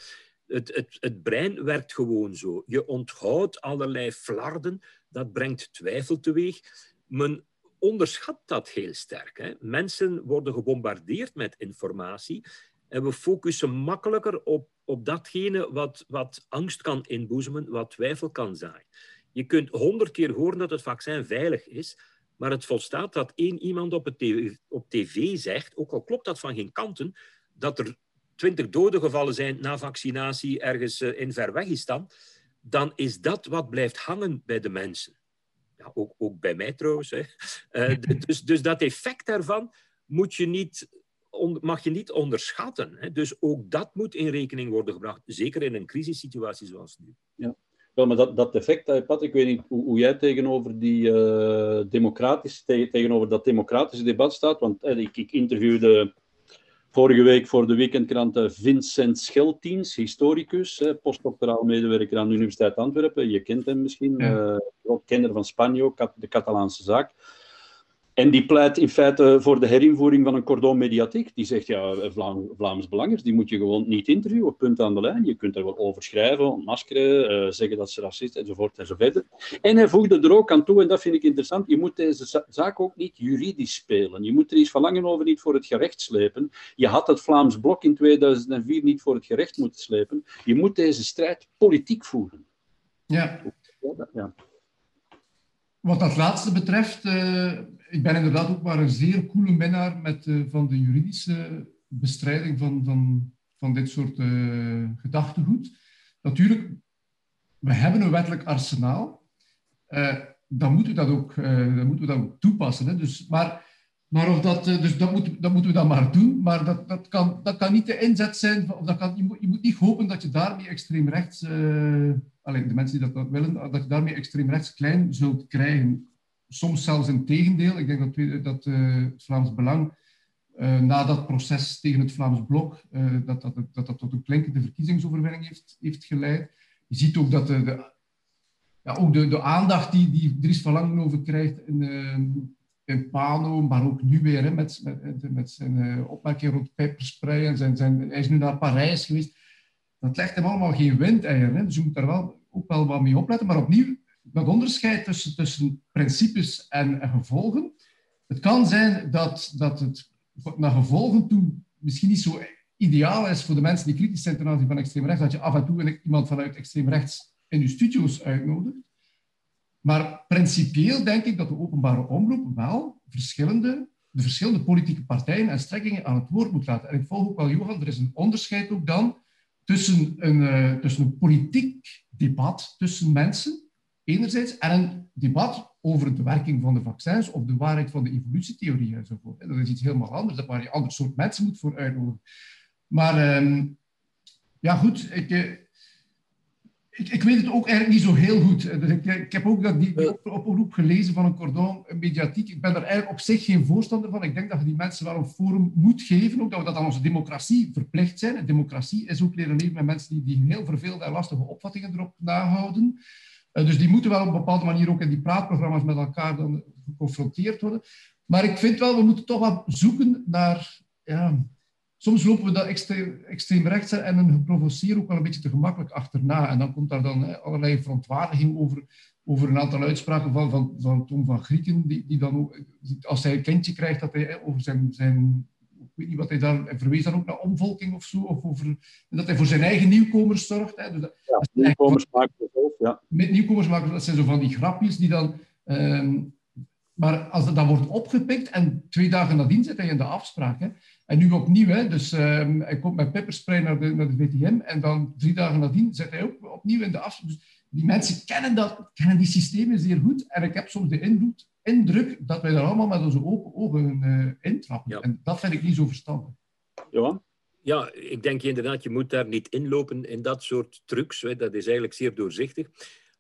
Het, het, het brein werkt gewoon zo. Je onthoudt allerlei flarden, dat brengt twijfel teweeg. Men onderschat dat heel sterk. Hè. Mensen worden gebombardeerd met informatie en we focussen makkelijker op, op datgene wat, wat angst kan inboezemen, wat twijfel kan zaaien. Je kunt honderd keer horen dat het vaccin veilig is, maar het volstaat dat één iemand op, het tv, op tv zegt, ook al klopt dat van geen kanten, dat er twintig doden gevallen zijn na vaccinatie ergens eh, in Verwegistan, dan is dat wat blijft hangen bij de mensen. Ja, ook, ook bij mij trouwens. Hè. Uh, dus, dus dat effect daarvan moet je niet mag je niet onderschatten. Hè? Dus ook dat moet in rekening worden gebracht, zeker in een crisissituatie zoals nu. Ja. Wel, maar dat, dat effect, eh, Pat, ik weet niet hoe, hoe jij tegenover, die, uh, democratisch, tegenover dat democratische debat staat. Want ik, ik, interviewde vorige week voor de weekendkrant Vincent Scheltiens, historicus, postdoctoraal medewerker aan de Universiteit Antwerpen. Je kent hem misschien, ja. kenner van Spanje, de Catalaanse zaak. En die pleit in feite voor de herinvoering van een cordon mediatiek. Die zegt, ja, Vlaam, Vlaams Belangers, die moet je gewoon niet interviewen, punt aan de lijn. Je kunt er wel over schrijven, ontmaskeren, uh, zeggen dat ze racist enzovoort enzovoort. En hij voegde er ook aan toe, en dat vind ik interessant, je moet deze zaak ook niet juridisch spelen. Je moet er iets van langen over niet voor het gerecht slepen. Je had het Vlaams Blok in 2004 niet voor het gerecht moeten slepen. Je moet deze strijd politiek voeren. Ja. ja. Wat dat laatste betreft, uh, ik ben inderdaad ook maar een zeer coole minnaar met, uh, van de juridische bestrijding van, van, van dit soort uh, gedachtegoed. Natuurlijk, we hebben een wettelijk arsenaal. dan, moeten we dat ook, dan moeten we dat ook toepassen. Hè. Dus, maar maar of dat, dus dat, dat moeten we dan maar doen. Maar dat, dat, kan, dat kan niet de inzet zijn. Of dat kan, je, moet, niet hopen dat je daarmee extreem rechts alleen de mensen die dat willen, dat je daarmee extreem rechts klein zult krijgen. Soms zelfs in tegendeel. Ik denk dat, dat uh, het Vlaams Belang na dat proces tegen het Vlaams Blok, dat, dat, dat, dat tot een klinkende verkiezingsoverwinning heeft, heeft geleid. Je ziet ook dat de, ja, ook de, de aandacht die, die Dries van Langenhoven krijgt in, in Pano, maar ook nu weer met, met, met zijn opmerking rond pepperspray. En zijn, zijn, hij is nu naar Parijs geweest dat legt hem allemaal geen windeieren. Hè? Dus je moet daar wel, ook wel wat mee opletten. Maar opnieuw, dat onderscheid tussen, tussen principes en, gevolgen. Het kan zijn dat, dat het naar gevolgen toe misschien niet zo ideaal is voor de mensen die kritisch zijn ten aanzien van extreem rechts, dat je af en toe iemand vanuit extreem rechts in je studio's uitnodigt. Maar principieel denk ik dat de openbare omroep wel verschillende, de verschillende politieke partijen en strekkingen aan het woord moet laten. En ik volg ook wel Johan, er is een onderscheid ook dan tussen een, uh, tussen een politiek debat tussen mensen, enerzijds, en een debat over de werking van de vaccins of de waarheid van de evolutietheorie enzovoort. Dat is iets helemaal anders, waar je een ander soort mensen moet voor uitnodigen. Maar um, ja, goed, ik, uh, ik, ik, weet het ook eigenlijk niet zo heel goed. Dus ik, ik heb ook dat die, die oproep gelezen van een cordon mediatiek. Ik ben daar eigenlijk op zich geen voorstander van. Ik denk dat je die mensen wel een forum moet geven. Ook dat we dat aan onze democratie verplicht zijn. En democratie is ook leren leven met mensen die, die heel verveelde en lastige opvattingen erop nahouden. Uh, dus die moeten wel op een bepaalde manier ook in die praatprogramma's met elkaar dan geconfronteerd worden. Maar ik vind wel, we moeten toch wel zoeken naar... Ja, soms lopen we dat extreem, extreem rechts en een provoceer ook wel een beetje te gemakkelijk achterna. En dan komt daar dan allerlei verontwaardiging over, over een aantal uitspraken van, van, van Tom van Grieken, die, die dan ook, als hij een kindje krijgt, dat hij over zijn, zijn ik weet niet wat hij daar, hij verwees dan ook naar omvolking of zo, of over, dat hij voor zijn eigen nieuwkomers zorgt. Hè. Dus dat, ja, nieuwkomersmakers ja. Met nieuwkomersmakers, dat zijn zo van die grapjes die dan... Ehm, maar als dat dan wordt opgepikt en twee dagen nadien zit hij in de afspraak. Hè. En nu opnieuw, hè, dus um, hij komt met pepperspray naar de, naar de VTM en dan drie dagen nadien zit hij ook opnieuw in de afspraak. Dus die mensen kennen, dat, kennen die systemen zeer goed. En ik heb soms de invloed, indruk dat wij daar allemaal met onze open ogen uh, intrappen. En dat vind ik niet zo verstandig. Johan? Ja, ik denk inderdaad, je moet daar niet inlopen in dat soort trucs. Hè. Dat is eigenlijk zeer doorzichtig.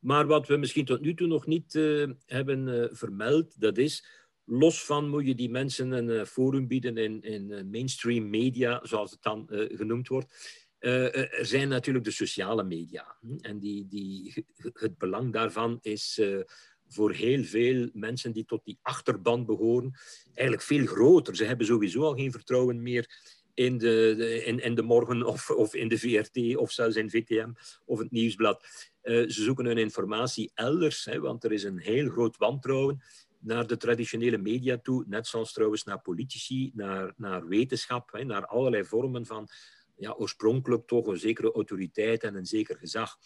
Maar wat we misschien tot nu toe nog niet uh, hebben uh, vermeld, dat is, los van moet je die mensen een uh, forum bieden in, in mainstream media, zoals het dan genoemd wordt. er zijn natuurlijk de sociale media. Hm. En die, die, het belang daarvan is voor heel veel mensen die tot die achterban behoren, eigenlijk veel groter. Ze hebben sowieso al geen vertrouwen meer in de, in, de morgen of, of in de VRT of zelfs in VTM of het nieuwsblad. Ze zoeken hun informatie elders, hè, want er is een heel groot wantrouwen naar de traditionele media toe, net zoals trouwens naar politici, naar, naar wetenschap, hè, naar allerlei vormen van ja, oorspronkelijk toch een zekere autoriteit en een zeker gezag.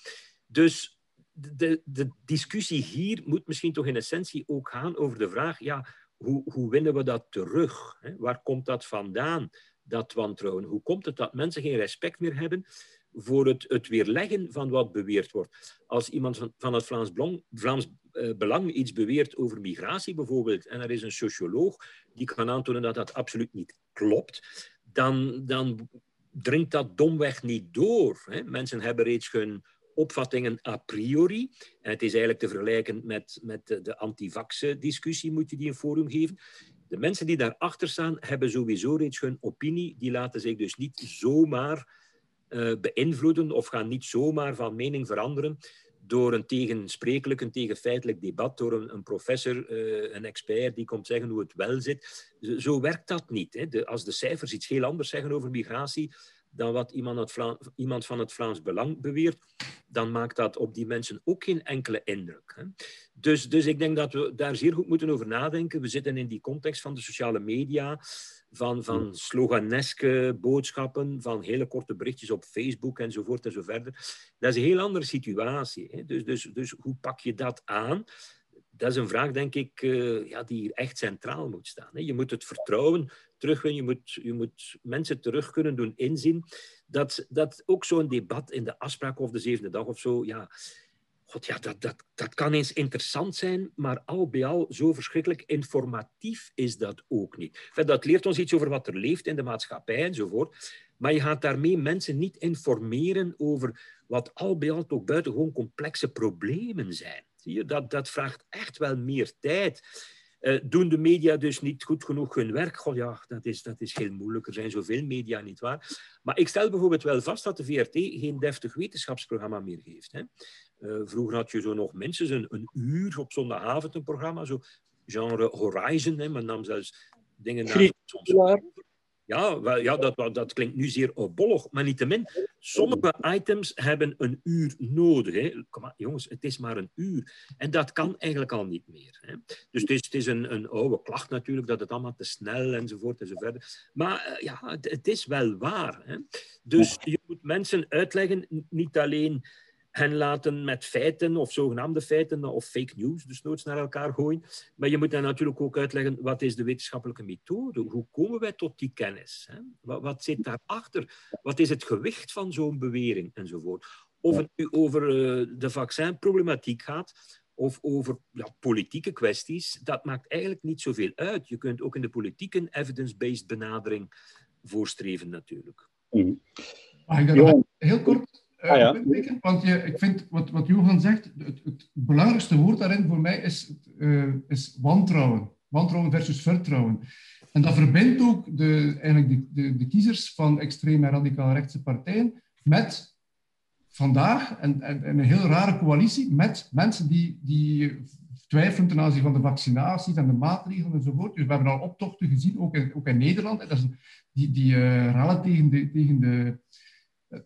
Dus de, de discussie hier moet misschien toch in essentie ook gaan over de vraag, ja, hoe, hoe winnen we dat terug? Hè? Waar komt dat vandaan, dat wantrouwen? Hoe komt het dat mensen geen respect meer hebben voor het, het weerleggen van wat beweerd wordt? Als iemand van, van het Vlaams, Belang, Vlaams Belang iets beweert over migratie bijvoorbeeld, en er is een socioloog die kan aantonen dat dat absoluut niet klopt, dan, dan dringt dat domweg niet door. Hè? Mensen hebben reeds hun opvattingen a priori. En het is eigenlijk te vergelijken met, met de, antivax-discussie, moet je die een forum geven. De mensen die daarachter staan, hebben sowieso reeds hun opinie. Die laten zich dus niet zomaar uh, beïnvloeden of gaan niet zomaar van mening veranderen door een tegensprekelijk, een tegenfeitelijk debat, door een, een professor, uh, een expert die komt zeggen hoe het wel zit. Zo, zo werkt dat niet. Hè. De, als de cijfers iets heel anders zeggen over migratie, dan wat iemand, iemand, van het Vlaams Belang beweert, dan maakt dat op die mensen ook geen enkele indruk. Hè. Dus, dus ik denk dat we daar zeer goed moeten over nadenken. We zitten in die context van de sociale media, van, van sloganeske boodschappen, van hele korte berichtjes op Facebook enzovoort en zo verder. Dat is een heel andere situatie. Hè. Dus, dus, dus hoe pak je dat aan? Dat is een vraag, denk ik, uh, ja, die echt centraal moet staan. Hè. Je moet het vertrouwen terugwinnen, je moet, je moet mensen terug kunnen doen inzien dat, dat ook zo'n debat in de afspraak of de zevende dag of zo, ja, God, ja dat, dat, dat kan eens interessant zijn, maar al bij al zo verschrikkelijk informatief is dat ook niet. Dat leert ons iets over wat er leeft in de maatschappij enzovoort, maar je gaat daarmee mensen niet informeren over wat al bij al toch buitengewoon complexe problemen zijn. Zie je, dat, dat vraagt echt wel meer tijd. Uh, doen de media dus niet goed genoeg hun werk? God, ja, dat is, dat is heel moeilijk. Er zijn zoveel media, niet waar? Maar ik stel bijvoorbeeld wel vast dat de VRT geen deftig wetenschapsprogramma meer heeft. Hè. Uh, vroeger had je zo nog minstens een, een uur op zondagavond een programma, zo genre Horizon. Hè. Men nam zelfs dingen naar soms ja, wel, ja dat, dat klinkt nu zeer opbollig, maar niettemin, sommige items hebben een uur nodig. Hè. Kom maar, jongens, het is maar een uur. En dat kan eigenlijk al niet meer. Hè. Dus het is, het is een, een oude klacht natuurlijk, dat het allemaal te snel enzovoort enzovoort. Maar uh, ja, het, het, is wel waar. Hè. Dus je moet mensen uitleggen, niet alleen hen laten met feiten of zogenaamde feiten of fake news dus noods naar elkaar gooien. Maar je moet dan natuurlijk ook uitleggen wat is de wetenschappelijke methode? Hoe komen wij tot die kennis? Hè? Wat, wat, zit daarachter? Wat is het gewicht van zo'n bewering enzovoort? Of het nu over uh, de vaccinproblematiek gaat of over ja, politieke kwesties, dat maakt eigenlijk niet zoveel uit. Je kunt ook in de politiek een evidence-based benadering voorstreven natuurlijk. Mm. heel kort Ah, ja. Want je, ik vind wat, wat Johan zegt, het, het, belangrijkste woord daarin voor mij is, uh, is wantrouwen. Wantrouwen versus vertrouwen. En dat verbindt ook de, eigenlijk de, de, de kiezers van extreme en radicaal rechtse partijen met vandaag en, en, en, een heel rare coalitie met mensen die, die twijfelen ten aanzien van de vaccinaties en de maatregelen enzovoort. Dus we hebben al optochten gezien, ook in, ook in Nederland. Dat is die die tegen de, tegen de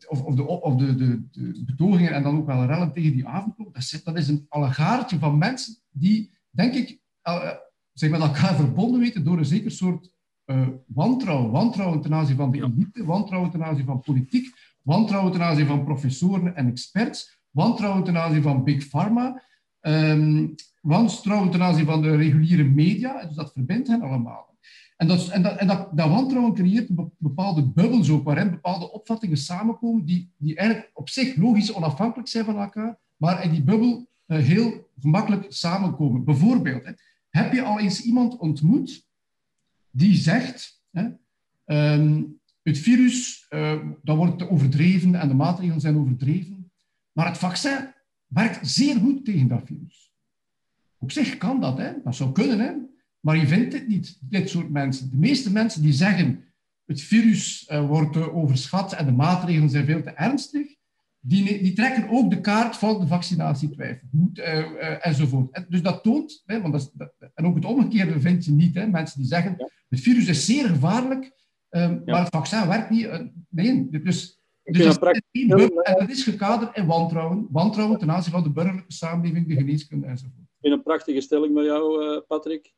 of, of, de, of de, de, de, betogingen en dan ook wel rellen tegen die avondklok, dat is, dat is een allegaartje van mensen die, denk ik, uh, zich met elkaar verbonden weten door een zeker soort uh, wantrouwen. Wantrouwen ten aanzien van de elite, wantrouwen ten aanzien van politiek, wantrouwen ten aanzien van professoren en experts, wantrouwen ten aanzien van Big Pharma, um, wantrouwen ten aanzien van de reguliere media. Dus dat verbindt hen allemaal. En, dat, en, dat, en dat, dat, wantrouwen creëert bepaalde bubbels ook, waarin bepaalde opvattingen samenkomen die, die eigenlijk op zich logisch onafhankelijk zijn van elkaar, maar in die bubbel uh, heel gemakkelijk samenkomen. Bijvoorbeeld, hè, heb je al eens iemand ontmoet die zegt, hè, um, het virus, uh, dat wordt overdreven en de maatregelen zijn overdreven, maar het vaccin werkt zeer goed tegen dat virus. Op zich kan dat, hè? dat zou kunnen, hè? Maar je vindt het niet, dit soort mensen. De meeste mensen die zeggen het virus uh, wordt uh, overschat en de maatregelen zijn veel te ernstig, die, die trekken ook de kaart van de vaccinatietwijfel uh, enzovoort. En dus dat toont, hè, want dat, dat, en ook het omgekeerde vind je niet, hè, mensen die zeggen het virus is zeer gevaarlijk, um, ja. maar het vaccin werkt niet. nee, dus dus dat is, en dat is gekaderd in wantrouwen. Wantrouwen ten aanzien van de burgerlijke samenleving, de geneeskunde enzovoort. Ik vind een prachtige stelling bij jou, Patrick.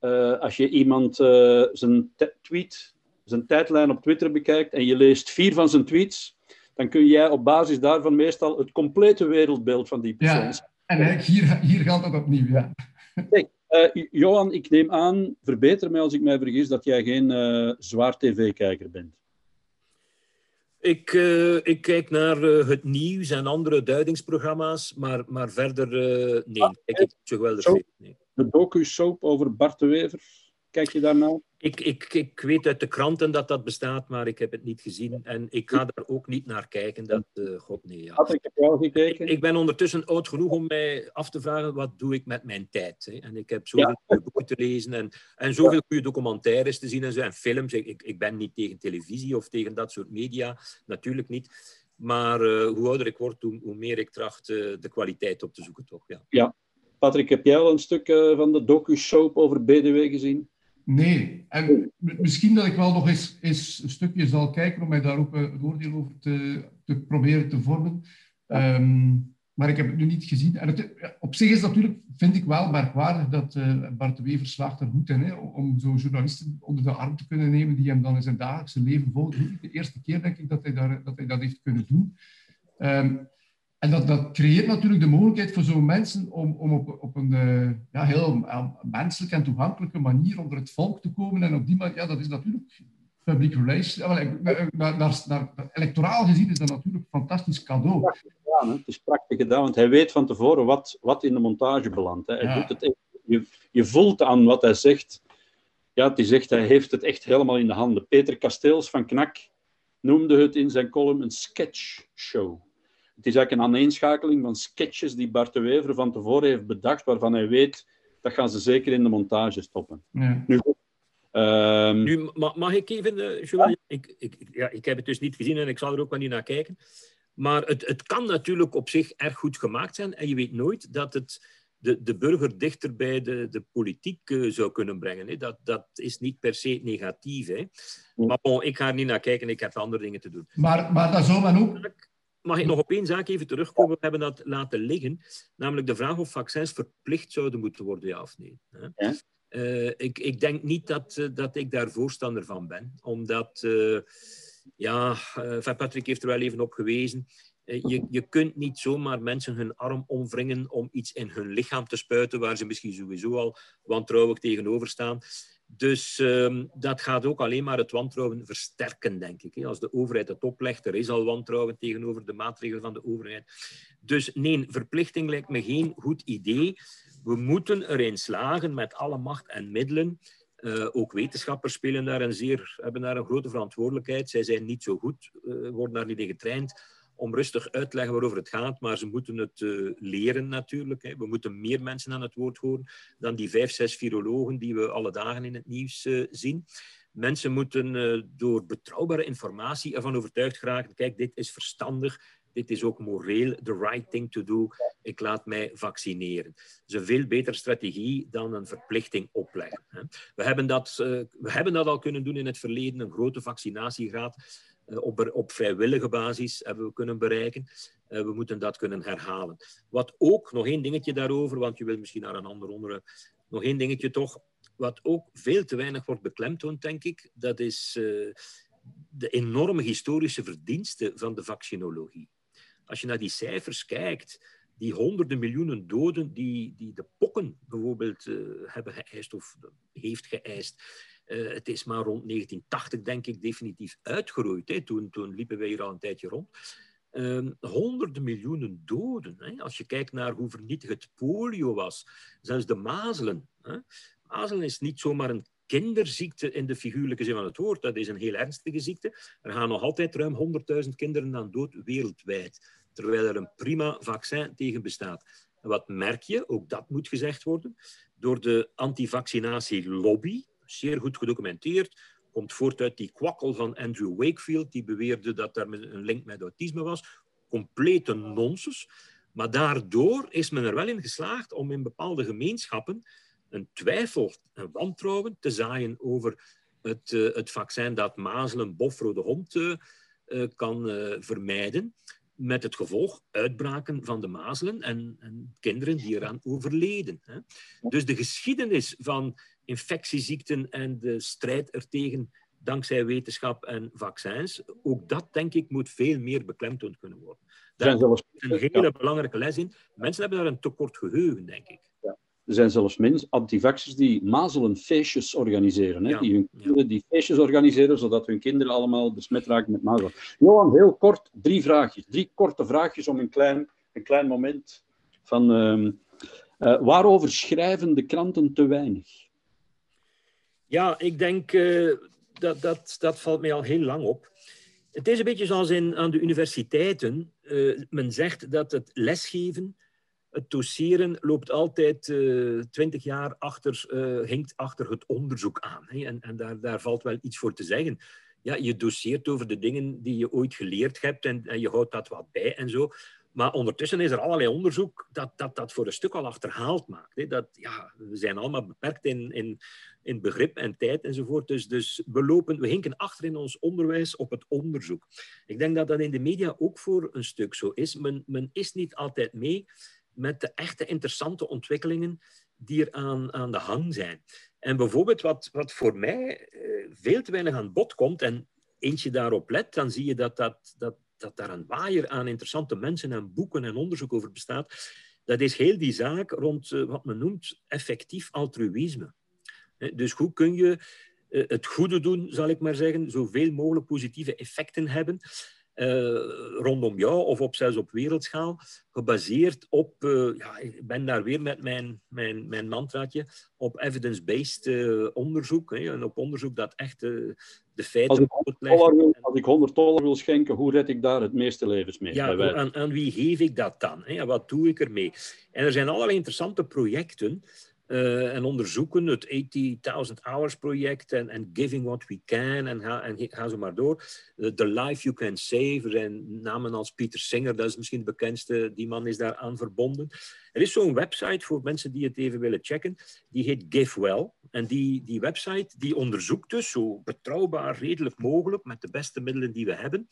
Uh, als je iemand uh, zijn tweet, zijn tijdlijn op Twitter bekijkt en je leest vier van zijn tweets, dan kun jij op basis daarvan meestal het complete wereldbeeld van die persoon. Ja, en hier, hier gaat het opnieuw, ja. Kijk, uh, Johan, ik neem aan, verbeter mij als ik mij vergis, dat jij geen zwaar tv-kijker bent. Ik, uh, ik kijk naar uh, het nieuws en andere duidingsprogramma's, maar, maar verder uh, nee, ah, kijk ik toch wel de nee. De docu-soap over Bart de Wever, kijk je daarnaar? Ik, ik, ik weet uit de kranten dat dat bestaat, maar ik heb het niet gezien. En ik ga daar ook niet naar kijken. Dat, uh, god nee. Ja. Had ik het wel gekeken? Ik, ik, ben ondertussen oud genoeg om mij af te vragen, wat doe ik met mijn tijd? Hè? En ik heb zoveel ja. boeken te lezen en, en zoveel ja. goede documentaires te zien en, zo, en films. Ik, ik ben niet tegen televisie of tegen dat soort media, natuurlijk niet. Maar uh, hoe ouder ik word, hoe, hoe meer ik tracht uh, de kwaliteit op te zoeken, toch? Ja. ja. Patrick, heb jij al een stuk van de docu-soap over BDW gezien? Nee, en misschien dat ik wel nog eens, eens een stukje zal kijken om mij daar ook een oordeel over te, te proberen te vormen. Um, maar ik heb het nu niet gezien. En het, op zich is natuurlijk, vind ik wel merkwaardig dat uh, Bart de Wever slaagt er goed in, hè, om zo journalisten onder de arm te kunnen nemen die hem dan in zijn dagelijkse leven volgen. De eerste keer denk ik dat hij, daar, dat, hij dat heeft kunnen doen. Um, en dat, dat creëert natuurlijk de mogelijkheid voor zo'n mensen om, om op, op een uh, ja, heel uh, menselijke en toegankelijke manier onder het volk te komen. En op die manier, ja, dat is natuurlijk public relations. Ja, naar, naar, naar, electoraal gezien is dat natuurlijk een fantastisch cadeau. Gedaan, het is prachtig gedaan, want hij weet van tevoren wat, wat in de montage belandt. Hij ja. doet het je, je voelt aan wat hij zegt. Ja, hij zegt, hij heeft het echt helemaal in de handen. Peter Kasteels van Knak noemde het in zijn column een sketchshow. Het is eigenlijk een aaneenschakeling van sketches die Bart de Wever van tevoren heeft bedacht, waarvan hij weet, dat gaan ze zeker in de montage stoppen. Ja. Nu, um... nu, mag ik even, uh, Joël? Ja. Ik, ik, ja, ik heb het dus niet gezien en ik zal er ook wel niet naar kijken. Maar het, het kan natuurlijk op zich erg goed gemaakt zijn. En je weet nooit dat het de, de burger dichter bij de, de politiek uh, zou kunnen brengen. Hè. Dat, dat is niet per se negatief. Hè. Maar bon, ik ga er niet naar kijken, ik heb andere dingen te doen. Maar, maar dat zou men ook Mag ik nog op één zaak even terugkomen? We hebben dat laten liggen, namelijk de vraag of vaccins verplicht zouden moeten worden, ja of nee. Ja? Uh, ik, ik, denk niet dat, uh, dat ik daar voorstander van ben, omdat, uh, ja, Patrick heeft er wel even op gewezen, je, je kunt niet zomaar mensen hun arm omwringen om iets in hun lichaam te spuiten waar ze misschien sowieso al wantrouwig tegenover staan. Dus um, dat gaat ook alleen maar het wantrouwen versterken, denk ik. Als de overheid het oplegt, er is al wantrouwen tegenover de maatregelen van de overheid. Dus nee, verplichting lijkt me geen goed idee. We moeten erin slagen met alle macht en middelen. Uh, ook wetenschappers spelen daar een zeer, hebben daar een grote verantwoordelijkheid. Zij zijn niet zo goed, uh, worden daar niet in getraind om rustig uit te leggen waarover het gaat, maar ze moeten het uh, leren natuurlijk. Hè. We moeten meer mensen aan het woord horen dan die vijf, zes virologen die we alle dagen in het nieuws uh, zien. Mensen moeten uh, door betrouwbare informatie ervan overtuigd geraken. Kijk, dit is verstandig. dit is ook moreel the right thing to do. Ik laat mij vaccineren. Dat is een veel betere strategie dan een verplichting opleggen. We hebben dat, eh, we hebben dat al kunnen doen in het verleden, een grote vaccinatiegraad. Eh, op, op, vrijwillige basis hebben we kunnen bereiken. Uh, we moeten dat kunnen herhalen. Wat ook, nog één dingetje daarover, want je wil misschien naar een ander onderwerp. Nog één dingetje toch, wat ook veel te weinig wordt beklemtoond, denk ik, dat is uh, de enorme historische verdiensten van de vaccinologie. Als je naar die cijfers kijkt, die honderden miljoenen doden die, die de pokken bijvoorbeeld hebben geëist of heeft geëist. Uh, het is maar rond 1980, denk ik, definitief uitgeroeid. Hè. Toen, toen liepen wij hier al een tijdje rond. Um, honderden miljoenen doden. Hè. Als je kijkt naar hoe vernietigend polio was, zelfs de mazelen. Hè. Mazelen is niet zomaar een kinderziekte in de figuurlijke zin van het woord. Dat is een heel ernstige ziekte. Er gaan nog altijd ruim 100.000 kinderen aan dood wereldwijd, terwijl er een prima vaccin tegen bestaat. En wat merk je? Ook dat moet gezegd worden. Door de antivaccinatie-lobby, zeer goed gedocumenteerd, komt voort uit die kwakkel van Andrew Wakefield, die beweerde dat daar een link met autisme was. Complete nonsens. Maar daardoor is men er wel in geslaagd om in bepaalde gemeenschappen een twijfel, een wantrouwen te zaaien over het, uh, het vaccin dat mazelen, bofrode hond uh, uh, kan vermijden. Met het gevolg uitbraken van de mazelen en, en kinderen die eraan overleden. Hè. Dus de geschiedenis van infectieziekten en de strijd ertegen dankzij wetenschap en vaccins, ook dat denk ik moet veel meer beklemtoond kunnen worden. Daar is een hele belangrijke les in. Mensen hebben daar een tekort geheugen, denk ik. Er zijn zelfs mensen, antivaxers, die mazelenfeestjes organiseren. Hè? die hun kinderen die feestjes organiseren, zodat hun kinderen allemaal besmet raken met mazelen. Johan, heel kort, drie vraagjes. Drie korte vraagjes om een klein, een klein moment van... Uh, uh, waarover schrijven de kranten te weinig? Ja, ik denk, uh, dat, dat, dat valt mij al heel lang op. Het is een beetje zoals in, aan de universiteiten. Uh, men zegt dat het lesgeven het doseren loopt altijd uh, twintig jaar achter, hinkt achter het onderzoek aan. Hè? En, en daar, daar valt wel iets voor te zeggen. Ja, je doseert over de dingen die je ooit geleerd hebt en je houdt dat wat bij en zo. Maar ondertussen is er allerlei onderzoek dat dat, dat voor een stuk al achterhaald maakt. Hè? Dat, ja, we zijn allemaal beperkt in, in, in begrip en tijd enzovoort. Dus, dus we, lopen, we hinken achter in ons onderwijs op het onderzoek. Ik denk dat dat in de media ook voor een stuk zo is. Men, men is niet altijd mee met de echte interessante ontwikkelingen die er aan, aan de hang zijn. En bijvoorbeeld wat, wat voor mij eh, veel te weinig aan bod komt, en eentje daarop let, dan zie je dat, dat, dat, dat daar een waaier aan interessante mensen en boeken en onderzoek over bestaat. Dat is heel die zaak rond eh, wat men noemt effectief altruïsme. Dus hoe kun je eh, het goede doen, zal ik maar zeggen, zoveel mogelijk positieve effecten hebben. Uh, rondom jou of op, zelfs op wereldschaal, gebaseerd op, uh, ja, ik ben daar weer met mijn, mijn, mijn mantraatje, op evidence-based uh, onderzoek. Hè, en op onderzoek dat echt de feiten als ik, wil, als ik 100 dollar wil schenken, hoe red ik daar het meeste levens mee? Ja, aan, aan, wie geef ik dat dan? Hè? Wat doe ik ermee? En er zijn allerlei interessante projecten uh, en onderzoeken, het 80.000 Hours project en, en Giving What We Can en ga, en zo maar door. Uh, The Life You Can Save, zijn namen als Peter Singer, dat is misschien de bekendste, die man is daar aan verbonden. Er is zo'n website voor mensen die het even willen checken, die heet GiveWell. En die, die website die onderzoekt dus zo betrouwbaar, redelijk mogelijk, met de beste middelen die we hebben,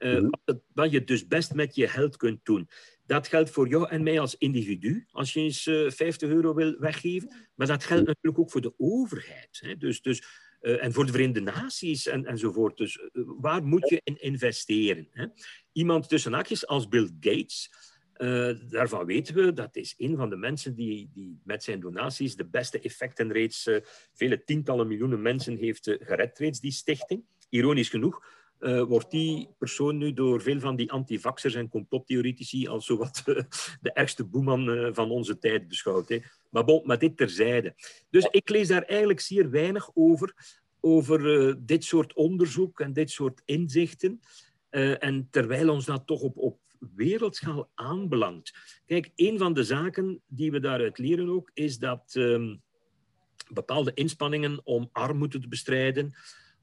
uh, wat, wat, je dus best met je geld kunt doen. Dat geldt voor jou en mij als individu, als je eens uh, eh, 50 euro wil weggeven. Maar dat geldt natuurlijk ook voor de overheid. Hè. Dus, dus, uh, en voor de Verenigde Naties en, enzovoort. Dus waar moet je in investeren? Hè? Iemand tussen haakjes als Bill Gates, daarvan weten we, dat is een van de mensen die, die met zijn donaties de beste effecten reeds, vele tientallen miljoenen mensen heeft gered, reeds die stichting. Ironisch genoeg uh, wordt die persoon nu door veel van die antivaxers en complottheoretici als zowat uh, de ergste boeman uh, van onze tijd beschouwd. Hè. Maar bon, maar dit terzijde. Dus ik lees daar eigenlijk zeer weinig over, over dit soort onderzoek en dit soort inzichten. en terwijl ons dat toch op, op wereldschaal aanbelangt. Kijk, een van de zaken die we daaruit leren ook, is dat um, bepaalde inspanningen om armoede te bestrijden,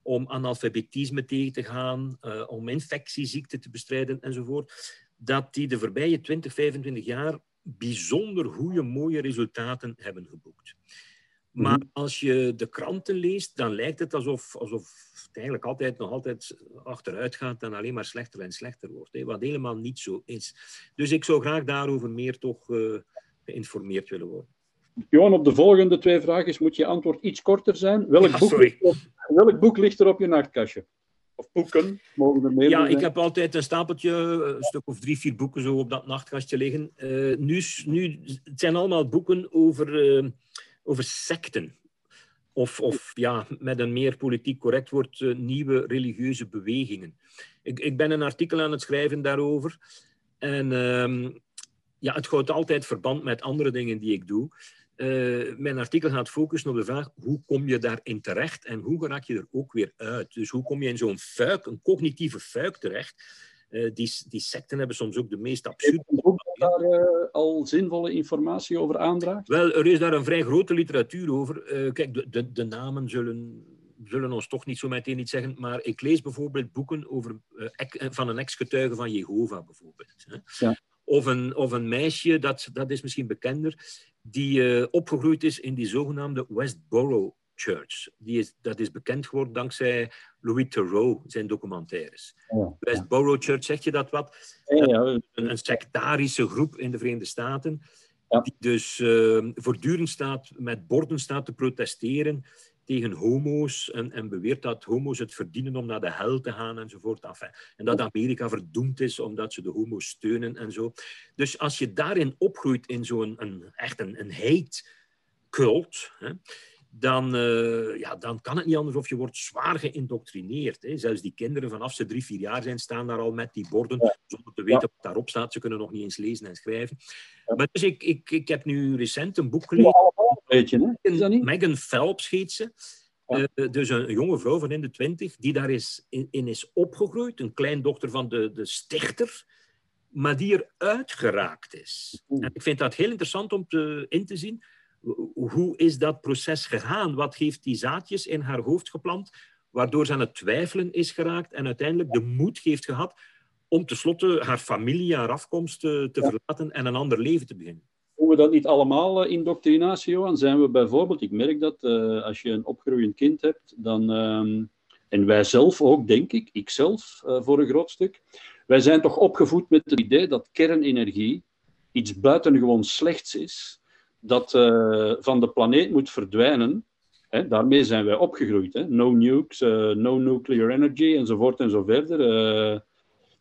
om analfabetisme tegen te gaan, uh, om infectieziekten te bestrijden enzovoort. dat die de voorbije 20, 25 jaar bijzonder goede, mooie resultaten hebben geboekt. Maar mhm. als je de kranten leest, dan lijkt het alsof, alsof het eigenlijk altijd nog altijd achteruit gaat en alleen maar slechter en slechter wordt. Hè, wat helemaal niet zo is. Dus ik zou graag daarover meer toch uh, geïnformeerd willen worden. Johan, op de volgende twee vragen moet je antwoord iets korter zijn. Welk, boek, ligt op, welk boek ligt er op je nachtkastje? Of boeken, mogen er meer Ja, ik heb altijd een stapeltje, een stuk of drie, vier boeken zo op dat nachtkastje liggen. Uh, nu, nu, het zijn allemaal boeken over, uh, over secten. Of, of ja, met een meer politiek correct woord, uh, nieuwe religieuze bewegingen. Ik, ik ben een artikel aan het schrijven daarover. En ehm, ja, het houdt altijd verband met andere dingen die ik doe. Uh, mijn artikel gaat focussen op de vraag hoe kom je daarin terecht en hoe raak je er ook weer uit. Dus hoe kom je in zo'n fuik, een cognitieve fuik terecht. Uh, die, die secten hebben soms ook de meest absurde... Ook daar uh, al zinvolle informatie over aandraagt? Wel, er is daar een vrij grote literatuur over. kijk, de, de, de, namen zullen, zullen ons toch niet zo meteen iets zeggen, maar ik lees bijvoorbeeld boeken over, van een ex-getuige van Jehovah bijvoorbeeld. Hè. Ja. Of een, of een meisje, dat, dat is misschien bekender, die uh, opgegroeid is in die zogenaamde Westboro Church. Die is, dat is bekend geworden dankzij Louis Theroux, zijn documentaires. Ja, Westboro Church, zeg je dat wat? Ja, een, een, sectarische groep in de Verenigde Staten, die dus uh, voortdurend staat, met borden staat te protesteren tegen homo's en, en, beweert dat homo's het verdienen om naar de hel te gaan enzovoort. En dat Amerika verdoemd is omdat ze de homo's steunen en zo. Dus als je daarin opgroeit in zo'n een, echt een, een hate cult, hè, dan, uh, ja, dan kan het niet anders of je wordt zwaar geïndoctrineerd. Hè. Zelfs die kinderen vanaf ze drie, vier jaar zijn, staan daar al met die borden, zonder te weten wat daarop staat. Ze kunnen nog niet eens lezen en schrijven. Maar dus ik, ik, ik heb nu recent een boek gelezen. Beetje, hè? Megan Phelps heet ze. Uh, dus een jonge vrouw van in de twintig, die daar is, in, in, is opgegroeid. Een kleindochter van de, de stichter, maar die eruit geraakt is. En ik vind dat heel interessant om te, in te zien hoe is dat proces gegaan? Wat heeft die zaadjes in haar hoofd geplant, waardoor ze aan het twijfelen is geraakt en uiteindelijk de moed heeft gehad om tenslotte haar familie, haar afkomst te, eh, te verlaten en een ander leven te beginnen? Doen we dat niet allemaal, uh, indoctrinatie, Johan? Zijn we bijvoorbeeld, ik merk dat uh, als je een opgroeiend kind hebt, dan, uh, en wij zelf ook, denk ik, ikzelf uh, voor een groot stuk, wij zijn toch opgevoed met het idee dat kernenergie iets buitengewoon slechts is, dat uh, van de planeet moet verdwijnen. Hè, daarmee zijn wij opgegroeid. Hè. No nukes, uh, no nuclear energy enzovoort en zo verder. Uh,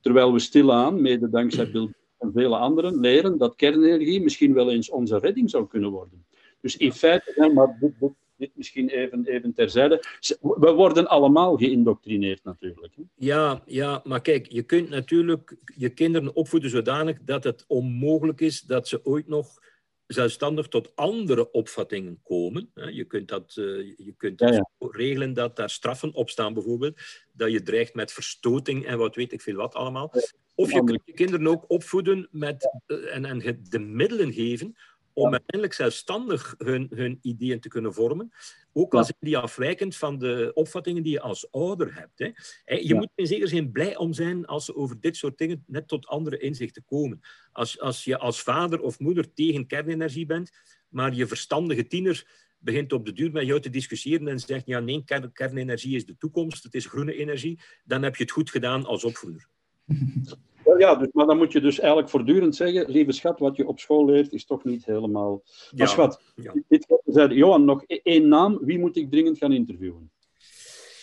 terwijl we stilaan, mede dankzij Bill en vele anderen, leren dat kernenergie misschien wel eens onze redding zou kunnen worden. Dus in feite, hè, maar dit, dit, dit, misschien even, even terzijde. We worden allemaal geïndoctrineerd natuurlijk. Hè? Ja, ja, maar kijk, je kunt natuurlijk je kinderen opvoeden zodanig dat het onmogelijk is dat ze ooit nog zelfstandig tot andere opvattingen komen. Je kunt dat, eh, je kunt dat regelen dat daar straffen op staan, bijvoorbeeld. Dat je dreigt met verstoting en wat weet ik veel wat allemaal. Of je kunt je kinderen ook opvoeden met, eh, en, en de middelen geven om uiteindelijk zelfstandig hun, hun ideeën te kunnen vormen. Ook al zijn die afwijkend van de opvattingen die je als ouder hebt. Hè. Je moet in zekere zin blij om zijn als ze over dit soort dingen net tot andere inzichten komen. Als, als je als vader of moeder tegen kernenergie bent, maar je verstandige tiener begint op de duur met jou te discussiëren en zegt, ja nee, kernenergie is de toekomst, het is groene energie, dan heb je het goed gedaan als opvoeder. Ja, dus, maar dan moet je dus eigenlijk voortdurend zeggen, lieve schat, wat je op school leert is toch niet helemaal... Maar schat, ja. dit zei Johan, nog e- één naam. Wie moet ik dringend gaan interviewen?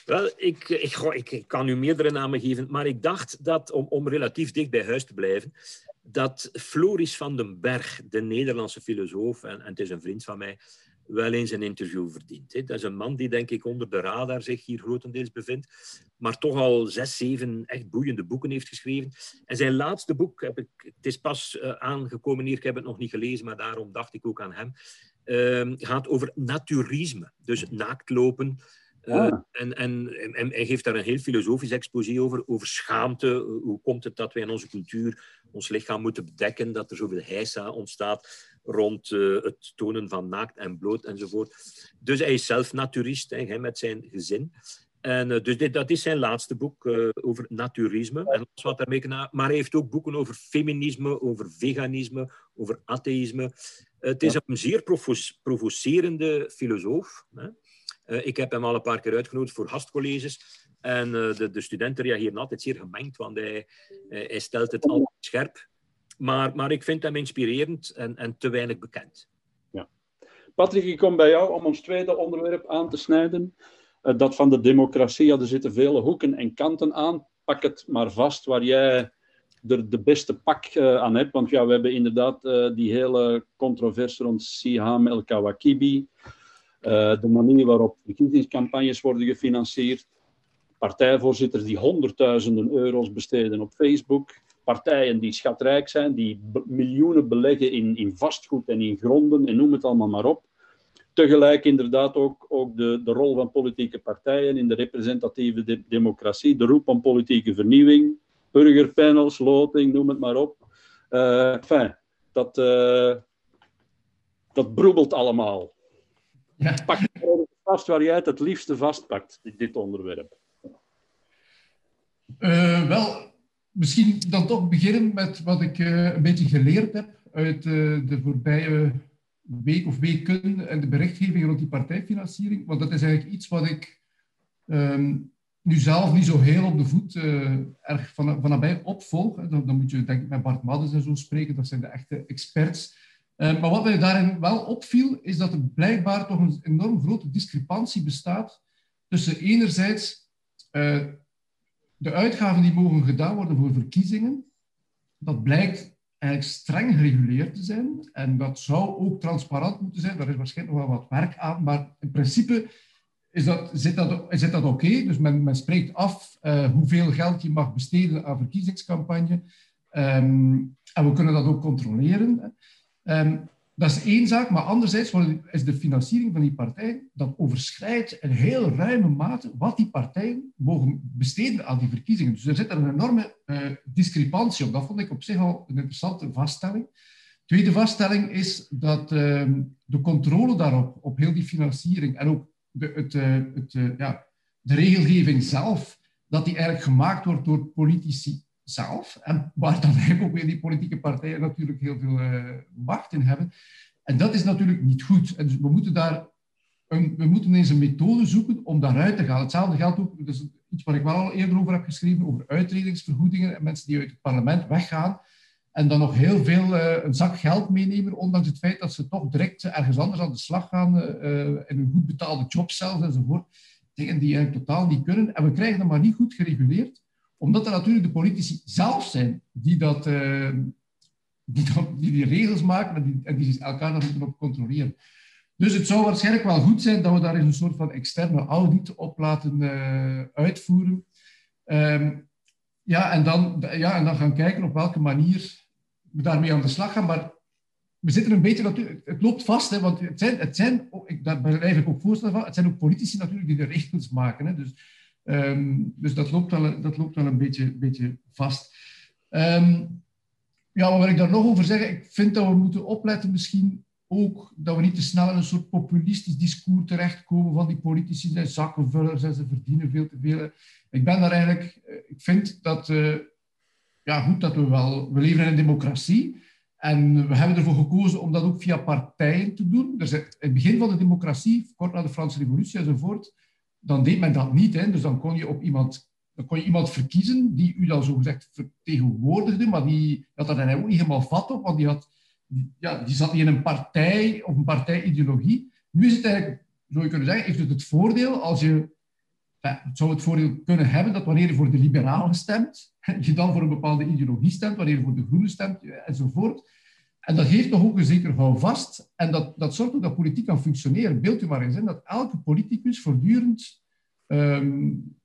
Wel, ik, ik, ik, ik, kan u meerdere namen geven, maar ik dacht dat, om, om relatief dicht bij huis te blijven, dat Floris van den Berg, de Nederlandse filosoof, en, en het is een vriend van mij, wel eens een interview verdient. Dat is een man die, denk ik, onder de radar zich hier grotendeels bevindt, maar toch al zes, zeven echt boeiende boeken heeft geschreven. En zijn laatste boek, heb ik, het is pas uh, aangekomen hier, ik heb het nog niet gelezen, maar daarom dacht ik ook aan hem, uh, gaat over naturisme. Dus naaktlopen, uh, en, en, en, hij geeft daar een heel filosofisch exposé over, over schaamte. Hoe komt het dat wij in onze cultuur ons lichaam moeten bedekken, dat er zoveel heisa ontstaat rond uh, het tonen van naakt en bloot enzovoort. Dus hij is zelf naturist, hè, met zijn gezin. En, dus dit, dat is zijn laatste boek over naturisme. En wat daarmee maar hij heeft ook boeken over feminisme, over veganisme, over atheïsme. het is een zeer provocerende filosoof. Hè. ik heb hem al een paar keer uitgenodigd voor gastcolleges. En de, de, studenten reageren altijd zeer gemengd, want hij, hij stelt het altijd scherp. Maar, maar ik vind hem inspirerend en, en te weinig bekend. Ja. Patrick, ik kom bij jou om ons tweede onderwerp aan te snijden. Uh, dat van de democratie. Ja, er zitten vele hoeken en kanten aan. Pak het maar vast waar jij er de beste pak uh, aan hebt. Want ja, we hebben inderdaad uh, die hele controverse rond Siham El Kawakibi. de manier waarop verkiezingscampagnes worden gefinancierd. Partijvoorzitters die honderdduizenden euro's besteden op Facebook partijen die schatrijk zijn, die miljoenen beleggen in, in vastgoed en in gronden en noem het allemaal maar op. Tegelijk inderdaad ook, ook de, de rol van politieke partijen in de representatieve democratie, de roep om politieke vernieuwing, burgerpanels, loting, noem het maar op. Uh, enfin, dat, uh, dat broebelt allemaal. Ja. Pak vast waar jij het het liefste vastpakt, dit, dit onderwerp. Uh, wel, misschien dan toch beginnen met wat ik uh, een beetje geleerd heb uit uh, de voorbije week of weken en de berichtgeving rond die partijfinanciering. Want dat is eigenlijk iets wat ik um, nu zelf niet zo heel op de voet uh, erg van, van nabij opvolg. Dan, dan, moet je denk ik met Bart Maddens en zo spreken, dat zijn de echte experts. maar wat mij daarin wel opviel, is dat er blijkbaar toch een enorm grote discrepantie bestaat tussen enerzijds de uitgaven die mogen gedaan worden voor verkiezingen, dat blijkt eigenlijk streng gereguleerd te zijn. En dat zou ook transparant moeten zijn. Daar is waarschijnlijk nog wel wat werk aan. Maar in principe is dat, zit dat, dat oké. Dus men, men spreekt af uh, hoeveel geld je mag besteden aan verkiezingscampagne. Um, en we kunnen dat ook controleren. Um, dat is één zaak, maar anderzijds is de financiering van die partij, dat overschrijdt in heel ruime mate wat die partijen mogen besteden aan die verkiezingen. Dus er zit een enorme uh, discrepantie op. Dat vond ik op zich al een interessante vaststelling. Tweede vaststelling is dat uh, de controle daarop, op heel die financiering en ook de, het, uh, het, ja, de regelgeving zelf, dat die eigenlijk gemaakt wordt door politici zelf. En waar dan eigenlijk ook weer die politieke partijen natuurlijk heel veel uh, macht in hebben. En dat is natuurlijk niet goed. En dus we moeten daar een, we moeten eens een methode zoeken om daaruit te gaan. Hetzelfde geldt ook, dus iets waar ik wel al eerder over heb geschreven, over uitredingsvergoedingen en mensen die uit het parlement weggaan en dan nog heel veel uh, een zak geld meenemen, ondanks het feit dat ze toch direct ergens anders aan de slag gaan, uh, in een goed betaalde job zelfs enzovoort. Dingen die eigenlijk totaal niet kunnen. En we krijgen dat maar niet goed gereguleerd omdat er natuurlijk de politici zelf zijn die, dat, uh, die, die, regels maken en die, die elkaar dan moeten op controleren. Dus het zou waarschijnlijk wel goed zijn dat we daar eens een soort van externe audit op laten uh, uitvoeren. Um, ja, en dan, ja, en dan gaan kijken op welke manier we daarmee aan de slag gaan. Maar we zitten een beetje natuurlijk, het loopt vast, hè, want het zijn, het zijn ik, daar blijf ik ook voorstellen van, het zijn ook politici natuurlijk die de regels maken. Hè, dus Um, dus dat loopt wel, dat loopt wel een beetje, beetje vast. Um, ja, wat wil ik daar nog over zeggen? Ik vind dat we moeten opletten misschien ook dat we niet te snel in een soort populistisch discours terechtkomen van die politici zijn zakkenvullers en ze verdienen veel te veel. Ik ben daar eigenlijk, eh, ik vind dat, uh, ja goed, dat we wel, we leven in een democratie en we hebben ervoor gekozen om dat ook via partijen te doen. In het begin van de democratie, kort na de Franse revolutie enzovoort, dan deed men dat niet. Hè. Dus dan kon je op iemand, dan kon je iemand verkiezen die u dan zogezegd vertegenwoordigde, maar die had dat dan ook niet helemaal vat op, want die, had, ja, die zat niet in een partij of een partijideologie. Nu is het eigenlijk, zou je kunnen zeggen, heeft het het voordeel als je het zou het voordeel kunnen hebben dat wanneer je voor de liberalen stemt, je dan voor een bepaalde ideologie stemt, wanneer je voor de groene stemt, enzovoort. En dat geeft nog ook een zeker houvast. En dat, dat zorgt ook dat politiek kan functioneren. Beeld u maar eens in dat elke politicus voortdurend, um,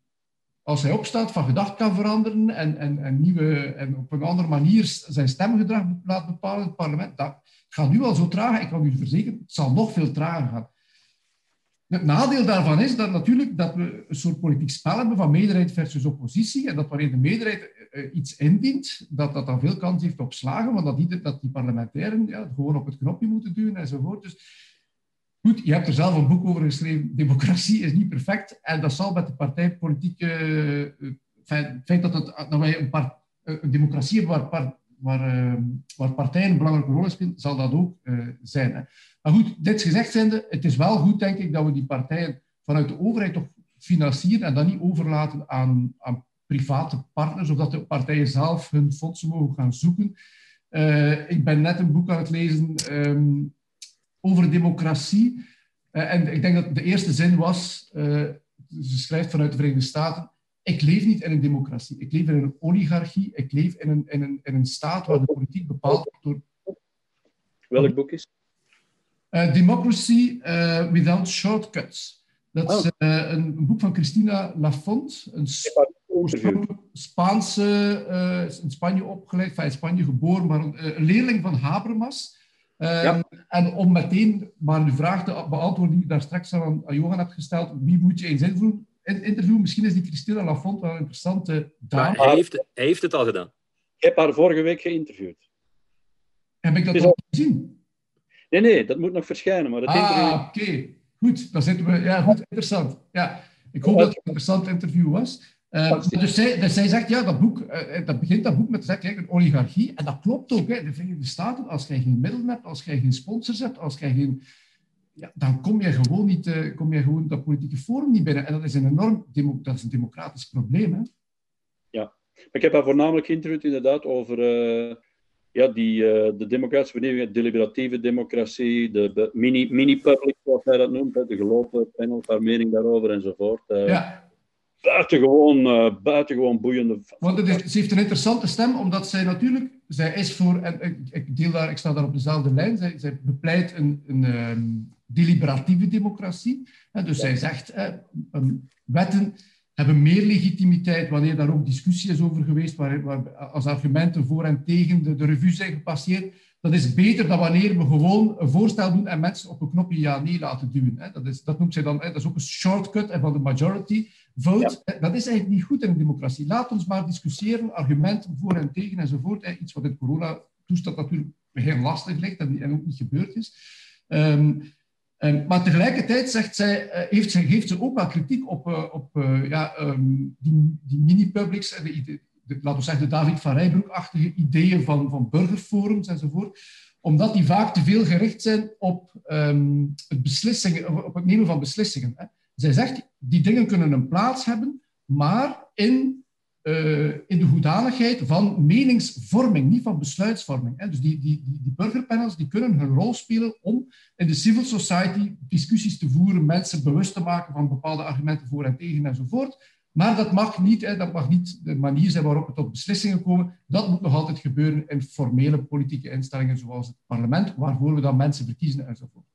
als hij opstaat, van gedacht kan veranderen en, en, en, nieuwe, en op een andere manier zijn stemgedrag laat bepalen in het parlement. Dat gaat nu al zo traag. Ik kan u verzekeren, het zal nog veel trager gaan. Het nadeel daarvan is dat natuurlijk dat we een soort politiek spel hebben van meerderheid versus oppositie. En dat wanneer de meerderheid uh, iets indient, dat dat dan veel kans heeft op slagen, want dat die, dat die parlementairen ja, gewoon op het knopje moeten duwen enzovoort. Dus Goed, je hebt er zelf een boek over geschreven. Democratie is niet perfect. En dat zal met de partijpolitieke... Het feit dat, het, dat wij een democratie hebben waar, waar, waar partijen een belangrijke rol spelen, zal dat ook zijn. Hè. Maar goed, dit gezegd zijnde, het is wel goed, denk ik, dat we die partijen vanuit de overheid toch financieren en dat niet overlaten aan, aan private partners, of dat de partijen zelf hun fondsen mogen gaan zoeken. Uh, ik ben net een boek aan het lezen um, over democratie. Uh, en ik denk dat de eerste zin was, uh, ze schrijft vanuit de Verenigde Staten, ik leef niet in een democratie. Ik leef in een oligarchie. Ik leef in een, in een, in een staat waar de politiek bepaald wordt door... Welk boek is Democracy Without Shortcuts. Dat is uh, een, boek van Christina Lafont, een Spaanse, uh, in Spanje opgeleid, in Spanje geboren, maar een, een leerling van Habermas. Uh, ja. En om meteen maar de vraag te beantwoorden die ik daar straks aan, aan Johan heb gesteld, wie moet je eens interviewen? interview? Misschien is die Christina Lafont wel een interessante dame. hij, heeft, hij heeft het al gedaan. Ik heb haar vorige week geïnterviewd. Heb ik dat al gezien? Nee, nee, dat moet nog verschijnen. Maar het ah, oké. Goed, dan zitten we... Ja, goed, interessant. Ja, ik hoop dat het een interessant interview was. Uh, dus, zij, dus zij zegt, ja, dat boek, uh, dat begint dat boek met kijk, een oligarchie. En dat klopt ook. Hè. De Verenigde Staten, als jij geen middelen hebt, als jij geen sponsors hebt, als jij geen... Ja, dan kom je gewoon niet, uh, kom je gewoon dat politieke forum niet binnen. En dat is een enorm dat is een democratisch probleem. Hè. Ja, ik heb haar voornamelijk geïnterviewd inderdaad over ja, die, uh, de democratische vernieuwing, deliberatieve democratie, de mini-public, zoals hij dat noemt, de gelopen panel, haar mening daarover enzovoort. Uh, ja. Buitengewoon, uh, buitengewoon boeiende. Want het is, ze heeft een interessante stem, omdat zij natuurlijk, zij is voor, en ik, ik deel daar, ik sta daar op dezelfde lijn, zij, zij bepleit een, een um, deliberatieve democratie. Hè, dus ja. zij zegt, um, wetten hebben meer legitimiteit wanneer daar ook discussie is over geweest, waar, waar als argumenten voor en tegen de, de revue zijn gepasseerd. Dat is beter dan wanneer we gewoon een voorstel doen en mensen op een knopje ja-nee laten duwen. Dat, is, dat noemt zij dan, dat is ook een shortcut van de majority vote. Dat is eigenlijk niet goed in een democratie. Laat ons maar discussiëren, argumenten voor en tegen enzovoort. Iets wat in corona-toestand natuurlijk heel lastig ligt en, ook niet gebeurd is. Um, Um, maar tegelijkertijd zegt zij, uh, heeft geeft ze ook wel kritiek op, uh, op uh, ja, um, die, die mini-publics, de, de, de, laten we zeggen de David van Rijbroek-achtige ideeën van, van burgerforums enzovoort, omdat die vaak te veel gericht zijn op, um, het, beslissingen, op het nemen van beslissingen. Hè. Zij zegt, die dingen kunnen een plaats hebben, maar in uh, in de hoedanigheid van meningsvorming, niet van besluitvorming. Hè. Dus die, die, die, burgerpanels die kunnen hun rol spelen om in de civil society discussies te voeren, mensen bewust te maken van bepaalde argumenten voor en tegen enzovoort. Maar dat mag niet, hè, dat mag niet de manier zijn waarop we tot beslissingen komen. Dat moet nog altijd gebeuren in formele politieke instellingen zoals het parlement, waarvoor we dan mensen verkiezen enzovoort.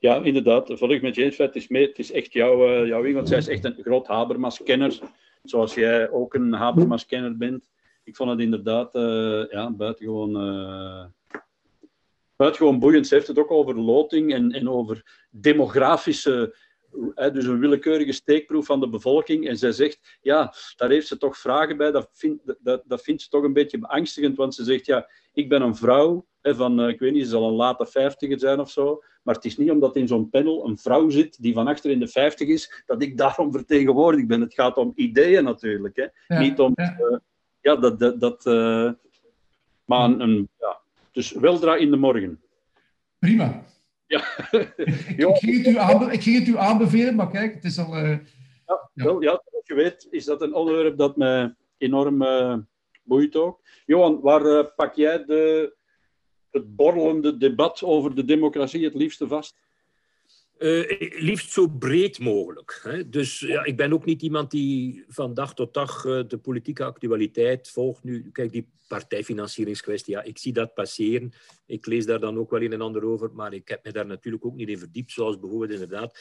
Ja, inderdaad. Volgens met James, het is, het is echt jouw, uh, jouw want zij is echt een groot Habermas-kenner zoals jij ook een Habermas-kenner bent. Ik vond het inderdaad uh, ja, buitengewoon, uh, buitengewoon boeiend. Ze heeft het ook over loting en, en over demografische dus een willekeurige steekproef van de bevolking. En zij zegt, ja, daar heeft ze toch vragen bij. Dat, vind, dat, dat vindt ze toch een beetje beangstigend, want ze zegt, ja, ik ben een vrouw van, uh, ik weet niet, ze zal een late vijftiger zijn of zo. Maar het is niet omdat in zo'n panel een vrouw zit die van achter in de 50 is, dat ik daarom vertegenwoordigd ben. Het gaat om ideeën natuurlijk. Hè. Niet om. Ja, uh, ja dat. dat, dat uh, maar een, een, ja. Dus weldra in de morgen. Prima. Ja. ik, ging het u aanbe ik ging het u aanbevelen, maar kijk, het is al. Uh, ja, ja. Wel, ja, zoals je weet, is dat een onderwerp dat mij enorm uh, boeit ook. Johan, waar uh, pak jij de het borrelende debat over de democratie het liefste vast? Uh, liefst zo breed mogelijk. Hè. Dus ja, ik ben ook niet iemand die van dag tot dag uh, de politieke actualiteit volgt. Nu, kijk, die partijfinancieringskwestie, ja, ik zie dat passeren. Ik lees daar dan ook wel een en ander over, maar ik heb me daar natuurlijk ook niet in verdiept, zoals bijvoorbeeld inderdaad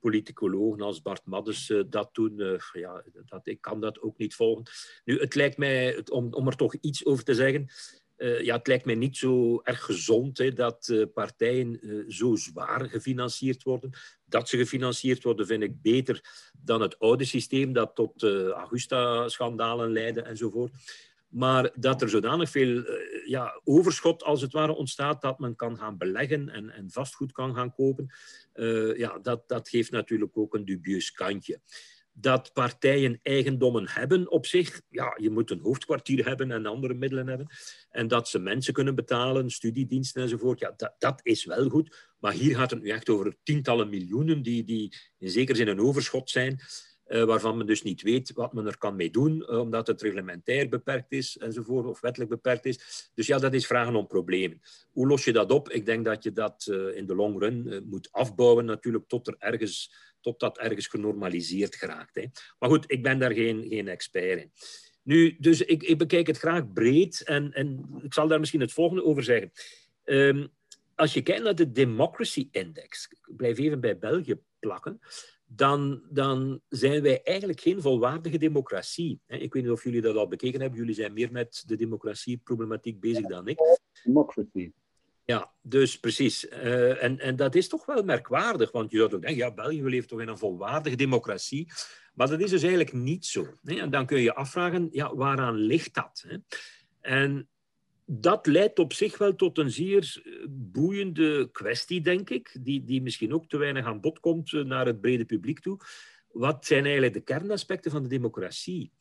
politicologen als Bart Maddes uh, dat doen. ja, dat, ik kan dat ook niet volgen. Nu, het lijkt mij, om, om er toch iets over te zeggen, uh, ja, het lijkt mij niet zo erg gezond hè, dat uh, partijen uh, zo zwaar gefinancierd worden. Dat ze gefinancierd worden vind ik beter dan het oude systeem dat tot Augusta-schandalen leidde enzovoort. Maar dat er zodanig veel ja, overschot als het ware ontstaat, dat men kan gaan beleggen en, en vastgoed kan gaan kopen. Ja, dat, dat geeft natuurlijk ook een dubieus kantje dat partijen eigendommen hebben op zich. Ja, je moet een hoofdkwartier hebben en andere middelen hebben. En dat ze mensen kunnen betalen, studiediensten enzovoort. Ja, dat, dat is wel goed. Maar hier gaat het nu echt over tientallen miljoenen die, die in zekere zin een overschot zijn. Uh, waarvan men dus niet weet wat men er kan mee doen, uh, omdat het reglementair beperkt is enzovoort, of wettelijk beperkt is. Dus ja, dat is vragen om problemen. Hoe los je dat op? Ik denk dat je dat uh, in de long run moet afbouwen, natuurlijk, tot er ergens tot dat ergens genormaliseerd geraakt. Hè. Maar goed, ik ben daar geen, geen expert in. Nu, dus ik, ik bekijk het graag breed en, en ik zal daar misschien het volgende over zeggen. Um, als je kijkt naar de Democracy Index, ik blijf even bij België plakken, dan, dan zijn wij eigenlijk geen volwaardige democratie. Ik weet niet of jullie dat al bekeken hebben. Jullie zijn meer met de democratieproblematiek bezig dan ik. Democracy. Ja, dus precies. Uh, en, en dat is toch wel merkwaardig, want je zou denken, ja, België leeft toch in een volwaardige democratie. Maar dat is dus eigenlijk niet zo. En dan kun je je afvragen, ja, waaraan ligt dat? Hè? En dat leidt op zich wel tot een zeer eh, boeiende kwestie, denk ik, die, die misschien ook te weinig aan bod komt eh, naar het brede publiek toe. Wat zijn eigenlijk de kernaspecten van de democratie?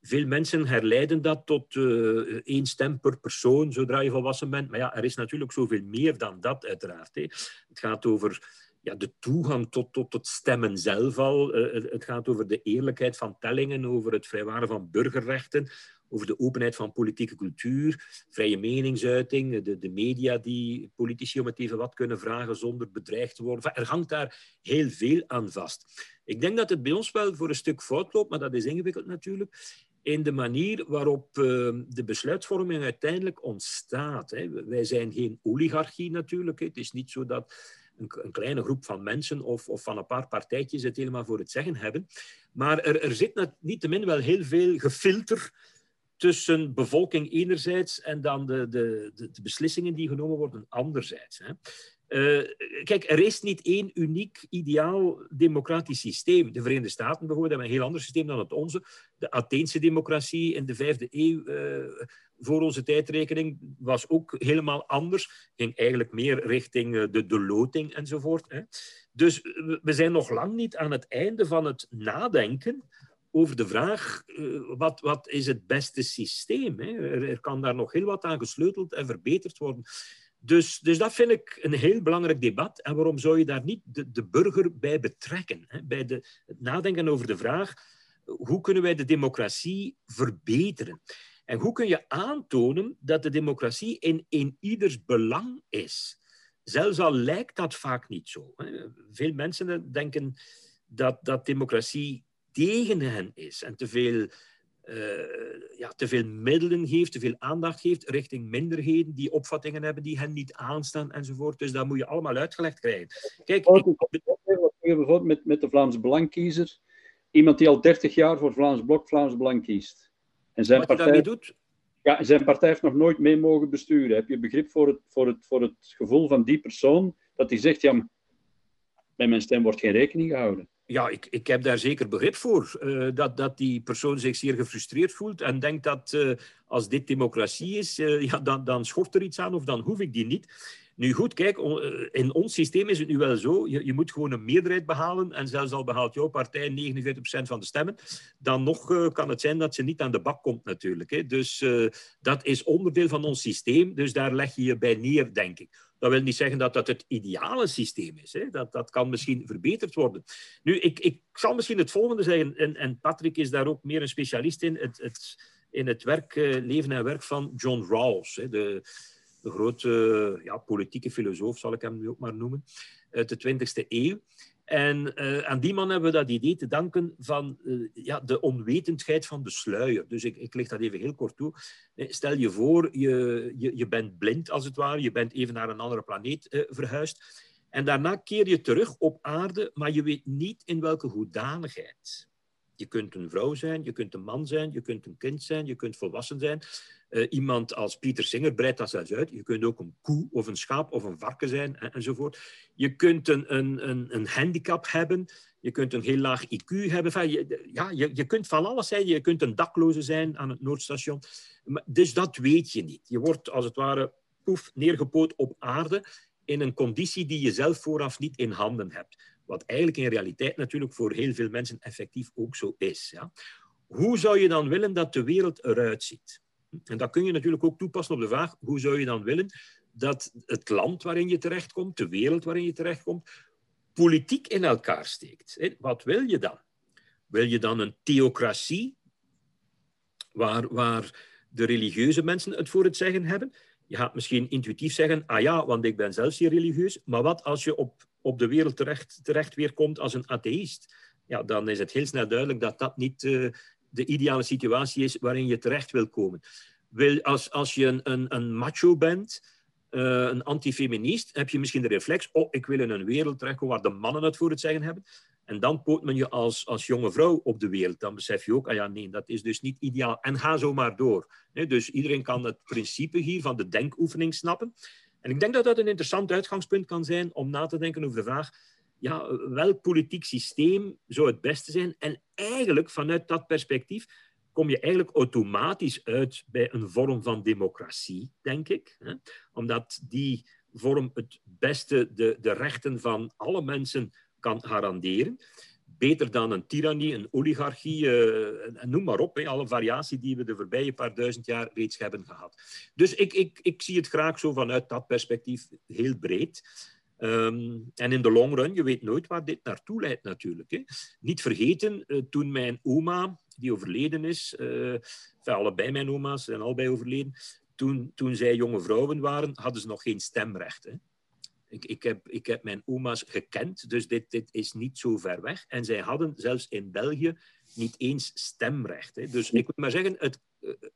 Veel mensen herleiden dat tot uh, één stem per persoon zodra je volwassen bent. Maar ja, er is natuurlijk zoveel meer dan dat, uiteraard. Hè. Het gaat over ja, de toegang tot, tot het stemmen zelf al. Uh, het gaat over de eerlijkheid van tellingen, over het vrijwaren van burgerrechten, over de openheid van politieke cultuur, vrije meningsuiting, de, de media die politici om het even wat kunnen vragen zonder bedreigd te worden. Er hangt daar heel veel aan vast. Ik denk dat het bij ons wel voor een stuk fout loopt, maar dat is ingewikkeld natuurlijk in de manier waarop ehm, de besluitvorming uiteindelijk ontstaat. Wij zijn geen oligarchie natuurlijk. Het is niet zo dat een, kleine groep van mensen of, of van een paar partijtjes het helemaal voor het zeggen hebben. Maar er, er zit niettemin wel heel veel gefilter tussen bevolking enerzijds en dan de, de, de, de beslissingen die genomen worden anderzijds. Hè. Uh, kijk, er is niet één uniek, ideaal democratisch systeem. De Verenigde Staten bijvoorbeeld hebben een heel ander systeem dan het onze. De Atheense democratie in de vijfde eeuw uh, voor onze tijdrekening was ook helemaal anders. Ging eigenlijk meer richting uh, de, de loting enzovoort. Hè. Dus we zijn nog lang niet aan het einde van het nadenken over de vraag, wat, wat is het beste systeem? Hè? Er, er kan daar nog heel wat aan gesleuteld en verbeterd worden. Dus, dus dat vind ik een heel belangrijk debat. En waarom zou je daar niet de, burger bij betrekken? Hè? Bij de, het nadenken over de vraag, hoe kunnen wij de democratie verbeteren? En hoe kun je aantonen dat de democratie in, in ieders belang is? Zelfs al lijkt dat vaak niet zo. Hè? Veel mensen denken dat, dat democratie tegen hen is en te veel uh, ja, te veel middelen geeft, te veel aandacht geeft richting minderheden die opvattingen hebben die hen niet aanstaan enzovoort. Dus dat moet je allemaal uitgelegd krijgen. Kijk, ik... bijvoorbeeld met, met de Vlaams Belangkiezer, iemand die al 30 jaar voor Vlaams Blok Vlaams Belang kiest. En zijn Wat partij, doet? Ja, zijn partij heeft nog nooit mee mogen besturen. Heb je begrip voor het, voor, het, voor het gevoel van die persoon dat hij zegt, ja, bij mijn stem wordt geen rekening gehouden? Ja, ik, ik heb daar zeker begrip voor. Uh, dat, dat die persoon zich zeer gefrustreerd voelt en denkt dat uh, als dit democratie is, uh, ja, dan, dan schort er iets aan of dan hoef ik die niet. Nu goed, kijk, in ons systeem is het nu wel zo, je, je moet gewoon een meerderheid behalen en zelfs al behaalt jouw partij 49% van de stemmen, dan nog kan het zijn dat ze niet aan de bak komt natuurlijk. Hè. Dus dat is onderdeel van ons systeem, dus daar leg je je bij neer, denk ik. Dat wil niet zeggen dat dat het ideale systeem is. Hè. Dat, dat kan misschien verbeterd worden. Nu, ik, ik zal misschien het volgende zeggen, en, en Patrick is daar ook meer een specialist in, het, het, in het werk, eh, leven en werk van John Rawls, hè, de, de grote ja, politieke filosoof, zal ik hem nu ook maar noemen, uit de 20e eeuw. En uh, aan die man hebben we dat idee te danken van uh, ja, de onwetendheid van de sluier. Dus ik, ik leg dat even heel kort toe. Eh, stel je voor, je, je, je bent blind als het ware, je bent even naar een andere planeet verhuisd. En daarna keer je terug op aarde, maar je weet niet in welke hoedanigheid. Je kunt een vrouw zijn, je kunt een man zijn, je kunt een kind zijn, je kunt volwassen zijn. Uh, iemand als Pieter Singer breidt dat zelfs uit. Je kunt ook een koe of een schaap of een varken zijn en, enzovoort. Je kunt een, een, een, een, handicap hebben. Je kunt een heel laag IQ hebben. Je, ja, je, je kunt van alles zijn. Je kunt een dakloze zijn aan het Noordstation. Dus dat weet je niet. Je wordt als het ware poef neergepoot op aarde in een conditie die je zelf vooraf niet in handen hebt. Wat eigenlijk in realiteit natuurlijk voor heel veel mensen effectief ook zo is. Ja? Hoe zou je dan willen dat de wereld eruit ziet? En dat kun je natuurlijk ook toepassen op de vraag, hoe zou je dan willen dat het land waarin je terechtkomt, de wereld waarin je terechtkomt, politiek in elkaar steekt? Wat wil je dan? Wil je dan een theocratie, waar, waar de religieuze mensen het voor het zeggen hebben? Je gaat misschien intuïtief zeggen, ah ja, want ik ben zelfs hier religieus. Maar wat als je op, op de wereld terecht, terecht weer komt als een atheïst? Ja, dan is het heel snel duidelijk dat dat niet uh, de ideale situatie is waarin je terecht wil komen. Wil, als, als je een, een, een macho bent, uh, een antifeminist, heb je misschien de reflex, oh, ik wil in een wereld terechtkomen waar de mannen het voor het zeggen hebben. En dan poot men je als, als jonge vrouw op de wereld. Dan besef je ook, ah ja, nee, dat is dus niet ideaal. En ga zo maar door. Dus iedereen kan het principe hier van de denkoefening snappen. En ik denk dat dat een interessant uitgangspunt kan zijn om na te denken over de vraag, ja, welk politiek systeem zou het beste zijn? En eigenlijk vanuit dat perspectief kom je eigenlijk automatisch uit bij een vorm van democratie, denk ik. Omdat die vorm het beste de, de rechten van alle mensen kan garanderen. Beter dan een tirannie, een oligarchie, uh, noem maar op. alle variatie die we de voorbije paar duizend jaar reeds hebben gehad. Dus ik, ik, ik zie het graag zo vanuit dat perspectief heel breed. Ehm, en in de long run, je weet nooit waar dit naartoe leidt natuurlijk. Hè. Niet vergeten, uh, toen mijn oma, die overleden is, uh, allebei mijn oma's zijn allebei overleden, toen, toen zij jonge vrouwen waren, hadden ze nog geen stemrecht. Hè. Ik, ik, heb, ik heb mijn oma's gekend, dus dit, dit is niet zo ver weg. En zij hadden zelfs in België niet eens stemrecht. Hè. Dus ik moet maar zeggen, het,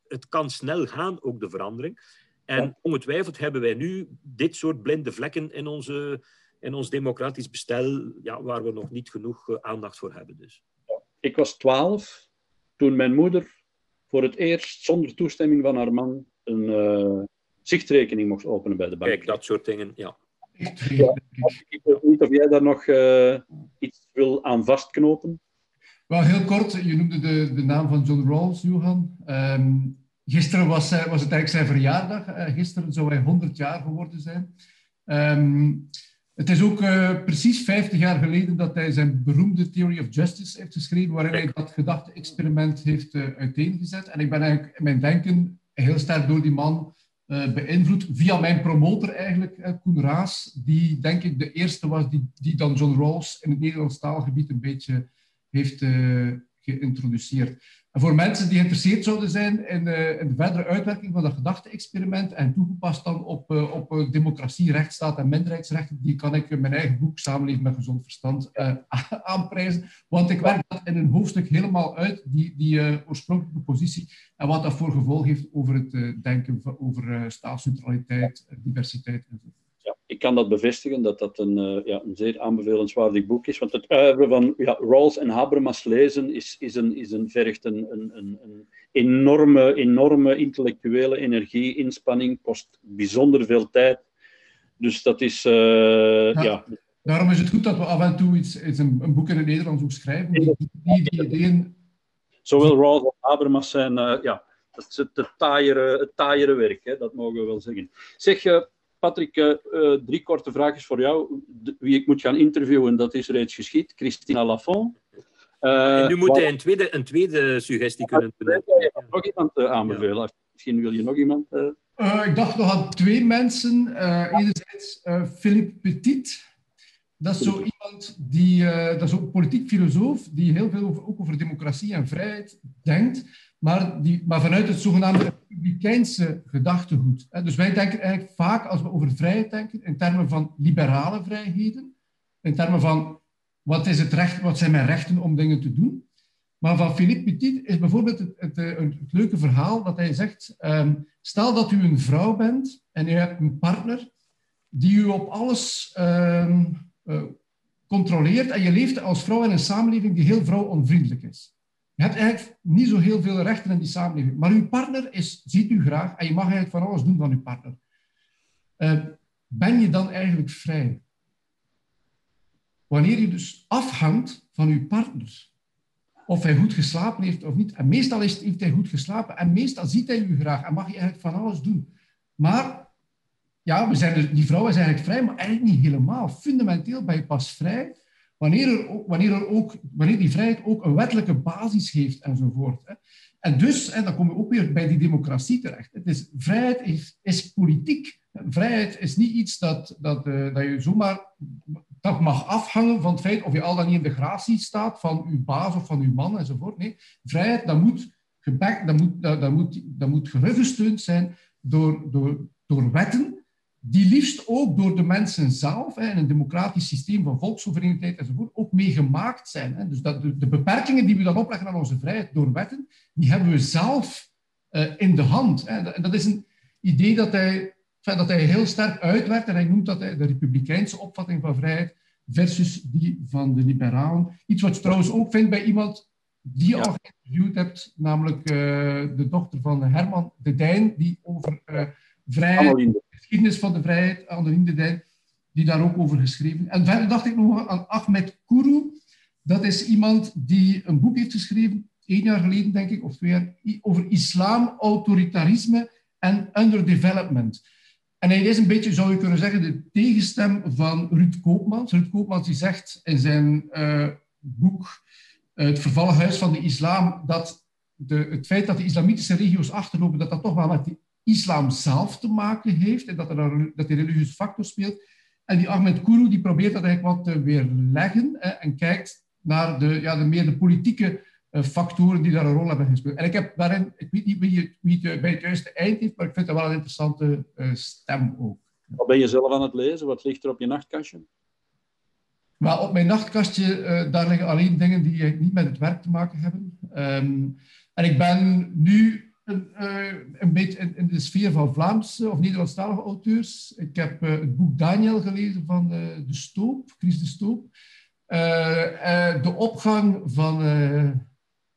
het kan snel gaan, ook de verandering. En ongetwijfeld hebben wij nu dit soort blinde vlekken in, onze, in ons democratisch bestel, ja, waar we nog niet genoeg eh, aandacht voor hebben. Dus. Ik was twaalf toen mijn moeder voor het eerst zonder toestemming van haar man een uh, zichtrekening mocht openen bij de bank. Kijk, dat soort dingen, ja. Ja, ik weet niet of jij daar nog uh, iets wil aan vastknopen. Wel, heel kort, je noemde de, de naam van John Rawls, Johan. Um, gisteren was, was het eigenlijk zijn verjaardag. Uh, gisteren zou hij 100 jaar geworden zijn. Um, het is ook uh, precies 50 jaar geleden dat hij zijn beroemde Theory of Justice heeft geschreven, waarin hij dat gedachte-experiment heeft uiteengezet. En ik ben eigenlijk in mijn denken heel sterk door die man uh, beïnvloed via mijn promotor eigenlijk, uh, Koen Raas, die denk ik de eerste was die, die dan John Rawls in het Nederlands taalgebied een beetje heeft uh, geïntroduceerd. En voor mensen die geïnteresseerd zouden zijn in, uh, in de verdere uitwerking van dat gedachte-experiment en toegepast dan op, uh, op uh, democratie, rechtsstaat en minderheidsrechten, die kan ik in mijn eigen boek Samenleven met gezond verstand aanprijzen. Want ik werk dat in een hoofdstuk helemaal uit, die, die oorspronkelijke positie en wat dat voor gevolg heeft over het denken over staatsneutraliteit, diversiteit enzovoort kan dat bevestigen, dat dat een, uh, ja, een zeer aanbevelenswaardig boek is. Want het uiveren van ja, Rawls en Habermas lezen is, is een, is een, vergt een, een, een, enorme, enorme intellectuele energie, inspanning, kost bijzonder veel tijd. Dus dat is... Uh, ja, Daarom is het goed dat we af en toe iets, iets een, een boek in het Nederlands ook schrijven. Die, die, die ideeën... Zowel Rawls als Habermas zijn... Uh, ja, dat is het, het, taaiere, het taaiere werk, hè, dat mogen we wel zeggen. Zeg, Patrick, uh, drie korte vraagjes voor jou. wie ik moet gaan interviewen, dat is reeds geschied. Christina Lafont. Uh, nu moet hij een tweede, een tweede suggestie kunnen doen. nog iemand aanbevelen? Misschien wil je nog iemand... ik dacht nog aan twee mensen. enerzijds Philippe Petit. Dat is zo iemand die, dat is ook een politiek filosoof, die heel veel over, ook over democratie en vrijheid denkt maar, die, maar vanuit het zogenaamde republikeinse gedachtegoed. Dus wij denken eigenlijk vaak, als we over vrijheid denken, in termen van liberale vrijheden, in termen van wat, is het recht, wat zijn mijn rechten om dingen te doen. Maar van Philippe Petit is bijvoorbeeld het, het, leuke verhaal dat hij zegt, um, stel dat u een vrouw bent en u hebt een partner die u op alles um, uh, controleert en je leeft als vrouw in een samenleving die heel vrouwonvriendelijk is. Je hebt eigenlijk niet zo heel veel rechten in die samenleving. Maar uw partner is, ziet u graag en je mag eigenlijk van alles doen van uw partner. Uh, ben je dan eigenlijk vrij? Wanneer je dus afhangt van uw partner, of hij goed geslapen heeft of niet. En meestal heeft hij goed geslapen en meestal ziet hij u graag en mag je eigenlijk van alles doen. Maar ja, we zijn die vrouw is eigenlijk vrij, maar eigenlijk niet helemaal. Fundamenteel ben je pas vrij wanneer, er, wanneer, er ook, wanneer die vrijheid ook een wettelijke basis heeft enzovoort. Hè. En dus, en dan kom je ook weer bij die democratie terecht. Het is, vrijheid is, politiek. Vrijheid is niet iets dat, dat, uh, dat je zomaar dat mag afhangen van het feit of je al dan niet in de gratie staat van uw baas of van uw man enzovoort. Nee, vrijheid dat moet, gebek, dat moet, dat, moet, dat moet zijn door, door, door wetten die liefst ook door de mensen zelf, in een democratisch systeem van volkssoevereiniteit enzovoort, ook meegemaakt zijn. Dus dat de, beperkingen die we dan opleggen aan onze vrijheid door wetten, die hebben we zelf uh, in de hand. En dat is een idee dat hij, dat hij heel sterk uitwerkt en hij noemt dat de republikeinse opvatting van vrijheid versus die van de liberalen. Iets wat je trouwens ook vindt bij iemand die je al geïnterviewd hebt, namelijk uh, de dochter van Herman de Dijn, die over uh, vrijheid geschiedenis van de vrijheid, Anoniem de Dijn, die daar ook over geschreven. En verder dacht ik nog aan Ahmed Kourou. Dat is iemand die een boek heeft geschreven, één jaar geleden denk ik, of twee jaar, over islam, autoritarisme en underdevelopment. En hij is een beetje, zou je kunnen zeggen, de tegenstem van Ruud Koopmans. Ruud Koopmans die zegt in zijn uh, boek uh, Het vervallen huis van de islam dat de, het feit dat de islamitische regio's achterlopen, dat dat toch wel met islam zelf te maken heeft en dat, er, dat die religieuze factor speelt. En die Ahmed Kourou die probeert dat eigenlijk wat te weerleggen en kijkt naar de, ja, de meer de politieke uh, factoren die daar een rol hebben gespeeld. En ik heb daarin, ik weet niet wie het, wie het bij het juiste eind heeft, maar ik vind dat wel een interessante uh, stem ook. Wat ben je zelf aan het lezen? Wat ligt er op je nachtkastje? Maar op mijn nachtkastje, uh, daar liggen alleen dingen die niet met het werk te maken hebben. Um, en ik ben nu een, uh, een beetje in, in, de sfeer van Vlaamse of Nederlandstalige auteurs. Ik heb uh, het boek Daniel gelezen van uh, De Stoop, Chris De Stoop. de opgang van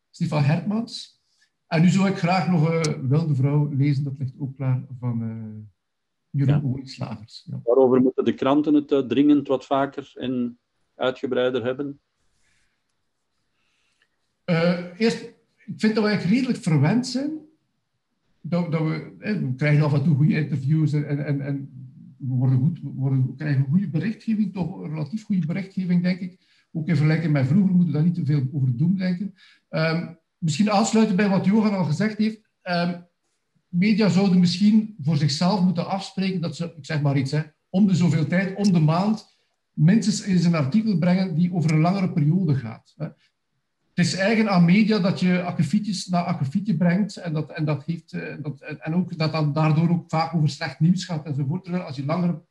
Stefan Hertmans. En nu zou ik graag nog Wilde Vrouw lezen, dat ligt ook klaar, van Jeroen ja. Ja. Waarover moeten de kranten het dringend wat vaker en uitgebreider hebben? eerst, ik vind dat we eigenlijk redelijk verwend zijn dat, we, krijgen af en toe goede interviews en, en, en we, worden goed, we, worden, krijgen goede berichtgeving, toch relatief goede berichtgeving, denk ik. Ook in vergelijking met vroeger moeten we daar niet te veel over doen, denken. Um, misschien aansluiten bij wat Johan al gezegd heeft. Um, media zouden misschien voor zichzelf moeten afspreken dat ze, ik zeg maar iets, hè, om de zoveel tijd, om de maand, minstens eens een artikel brengen die over een langere periode gaat. Hè het is eigen aan media dat je akkefietjes naar akkefietje brengt en, dat, en, dat heeft, eh, dat, en ook dat dan daardoor ook vaak over slecht nieuws gaat enzovoort. Terwijl als je langer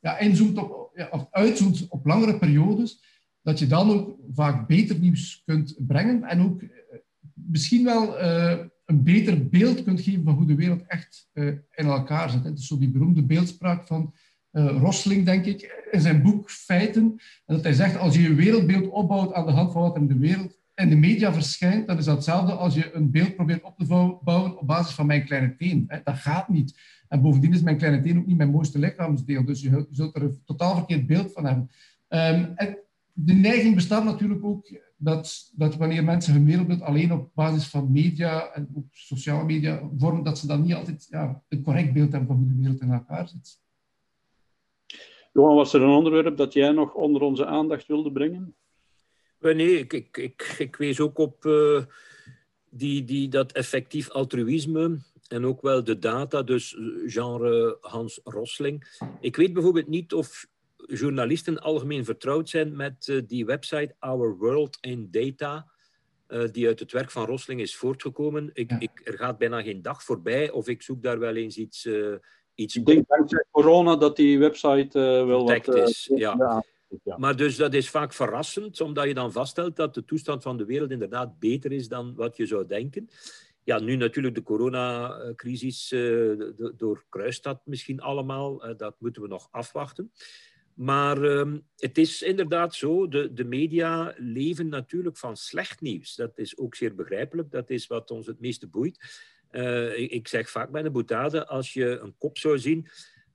ja, inzoomt op, ja, of uitzoomt op langere periodes, dat je dan ook vaak beter nieuws kunt brengen en ook eh, misschien wel uh, een beter beeld kunt geven van hoe de wereld echt in elkaar zit. Het zo die beroemde beeldspraak van uh, Rosling, denk ik, in zijn boek Feiten. En dat hij zegt, als je je wereldbeeld opbouwt aan de hand van wat er in de wereld in de media verschijnt, dan is dat hetzelfde als je een beeld probeert op te bouwen op basis van mijn kleine teen. Dat gaat niet. En bovendien is mijn kleine teen ook niet mijn mooiste lichaamsdeel, dus je zult er een totaal verkeerd beeld van hebben. Um, en de neiging bestaat natuurlijk ook dat, dat wanneer mensen hun wereldbeeld alleen op basis van media en ook sociale media vormen, dat ze dan niet altijd ja, een correct beeld hebben van hoe de wereld in elkaar zit. Johan, was er een onderwerp dat jij nog onder onze aandacht wilde brengen? Eh, nee, ik, ik, ik, ik wees ook op uh, die, die, dat effectief altruïsme en ook wel de data, dus genre Hans Rosling. Ik weet bijvoorbeeld niet of journalisten algemeen vertrouwd zijn met uh, die website Our World in Data, uh, die uit het werk van Rosling is voortgekomen. Ik, ja. ik, er gaat bijna geen dag voorbij of ik zoek daar wel eens iets... Uh, iets ik denk dankzij corona dat die website wel wat... is, ja. ja. Maar dus dat is vaak verrassend, omdat je dan vaststelt dat de toestand van de wereld inderdaad beter is dan wat je zou denken. Ja, nu natuurlijk de coronacrisis uh, doorkruist dat misschien allemaal. Uh, dat moeten we nog afwachten. Maar ehm, het is inderdaad zo, de, de media leven natuurlijk van slecht nieuws. Dat is ook zeer begrijpelijk, dat is wat ons het meeste boeit. Uh, ik, zeg vaak bij de boutade, als je een kop zou zien...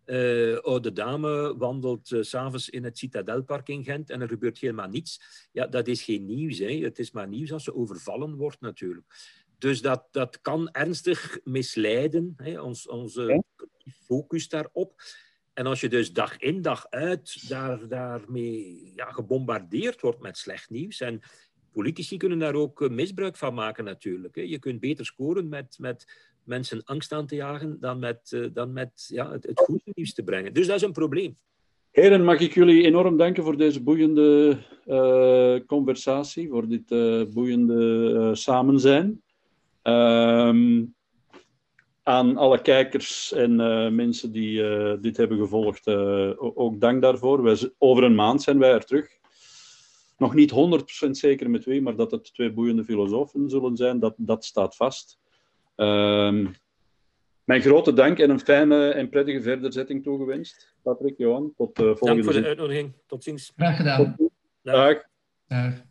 Uh, oude dame wandelt uh, s'avonds in het Citadelpark in Gent en er gebeurt helemaal niets. Ja, dat is geen nieuws. Hè. Het is maar nieuws als ze overvallen wordt natuurlijk. Dus dat, dat kan ernstig misleiden, hè, ons, onze focus daarop. En als je dus dag in dag uit daar, daarmee ja, gebombardeerd wordt met slecht nieuws. En politici kunnen daar ook eh, misbruik van maken natuurlijk. Hè. Je kunt beter scoren met, met mensen angst aan te jagen dan met, uh, dan met ja, het, het goede nieuws te brengen. Dus dat is een probleem. Heren, mag ik jullie enorm danken voor deze boeiende uh, conversatie, voor dit uh, boeiende samen zijn. Ehm, aan alle kijkers en uh, mensen die uh, dit hebben gevolgd, uh, ook dank daarvoor. Over een maand zijn wij er terug. Nog niet 100% zeker met wie, maar dat het twee boeiende filosofen zullen zijn, dat, dat staat vast. Um, mijn grote dank en een fijne en prettige verderzetting toegewenst. Patrick, Johan, tot uh, volgende Dank voor de uitnodiging. Tot ziens. Graag gedaan. Dag. Dag.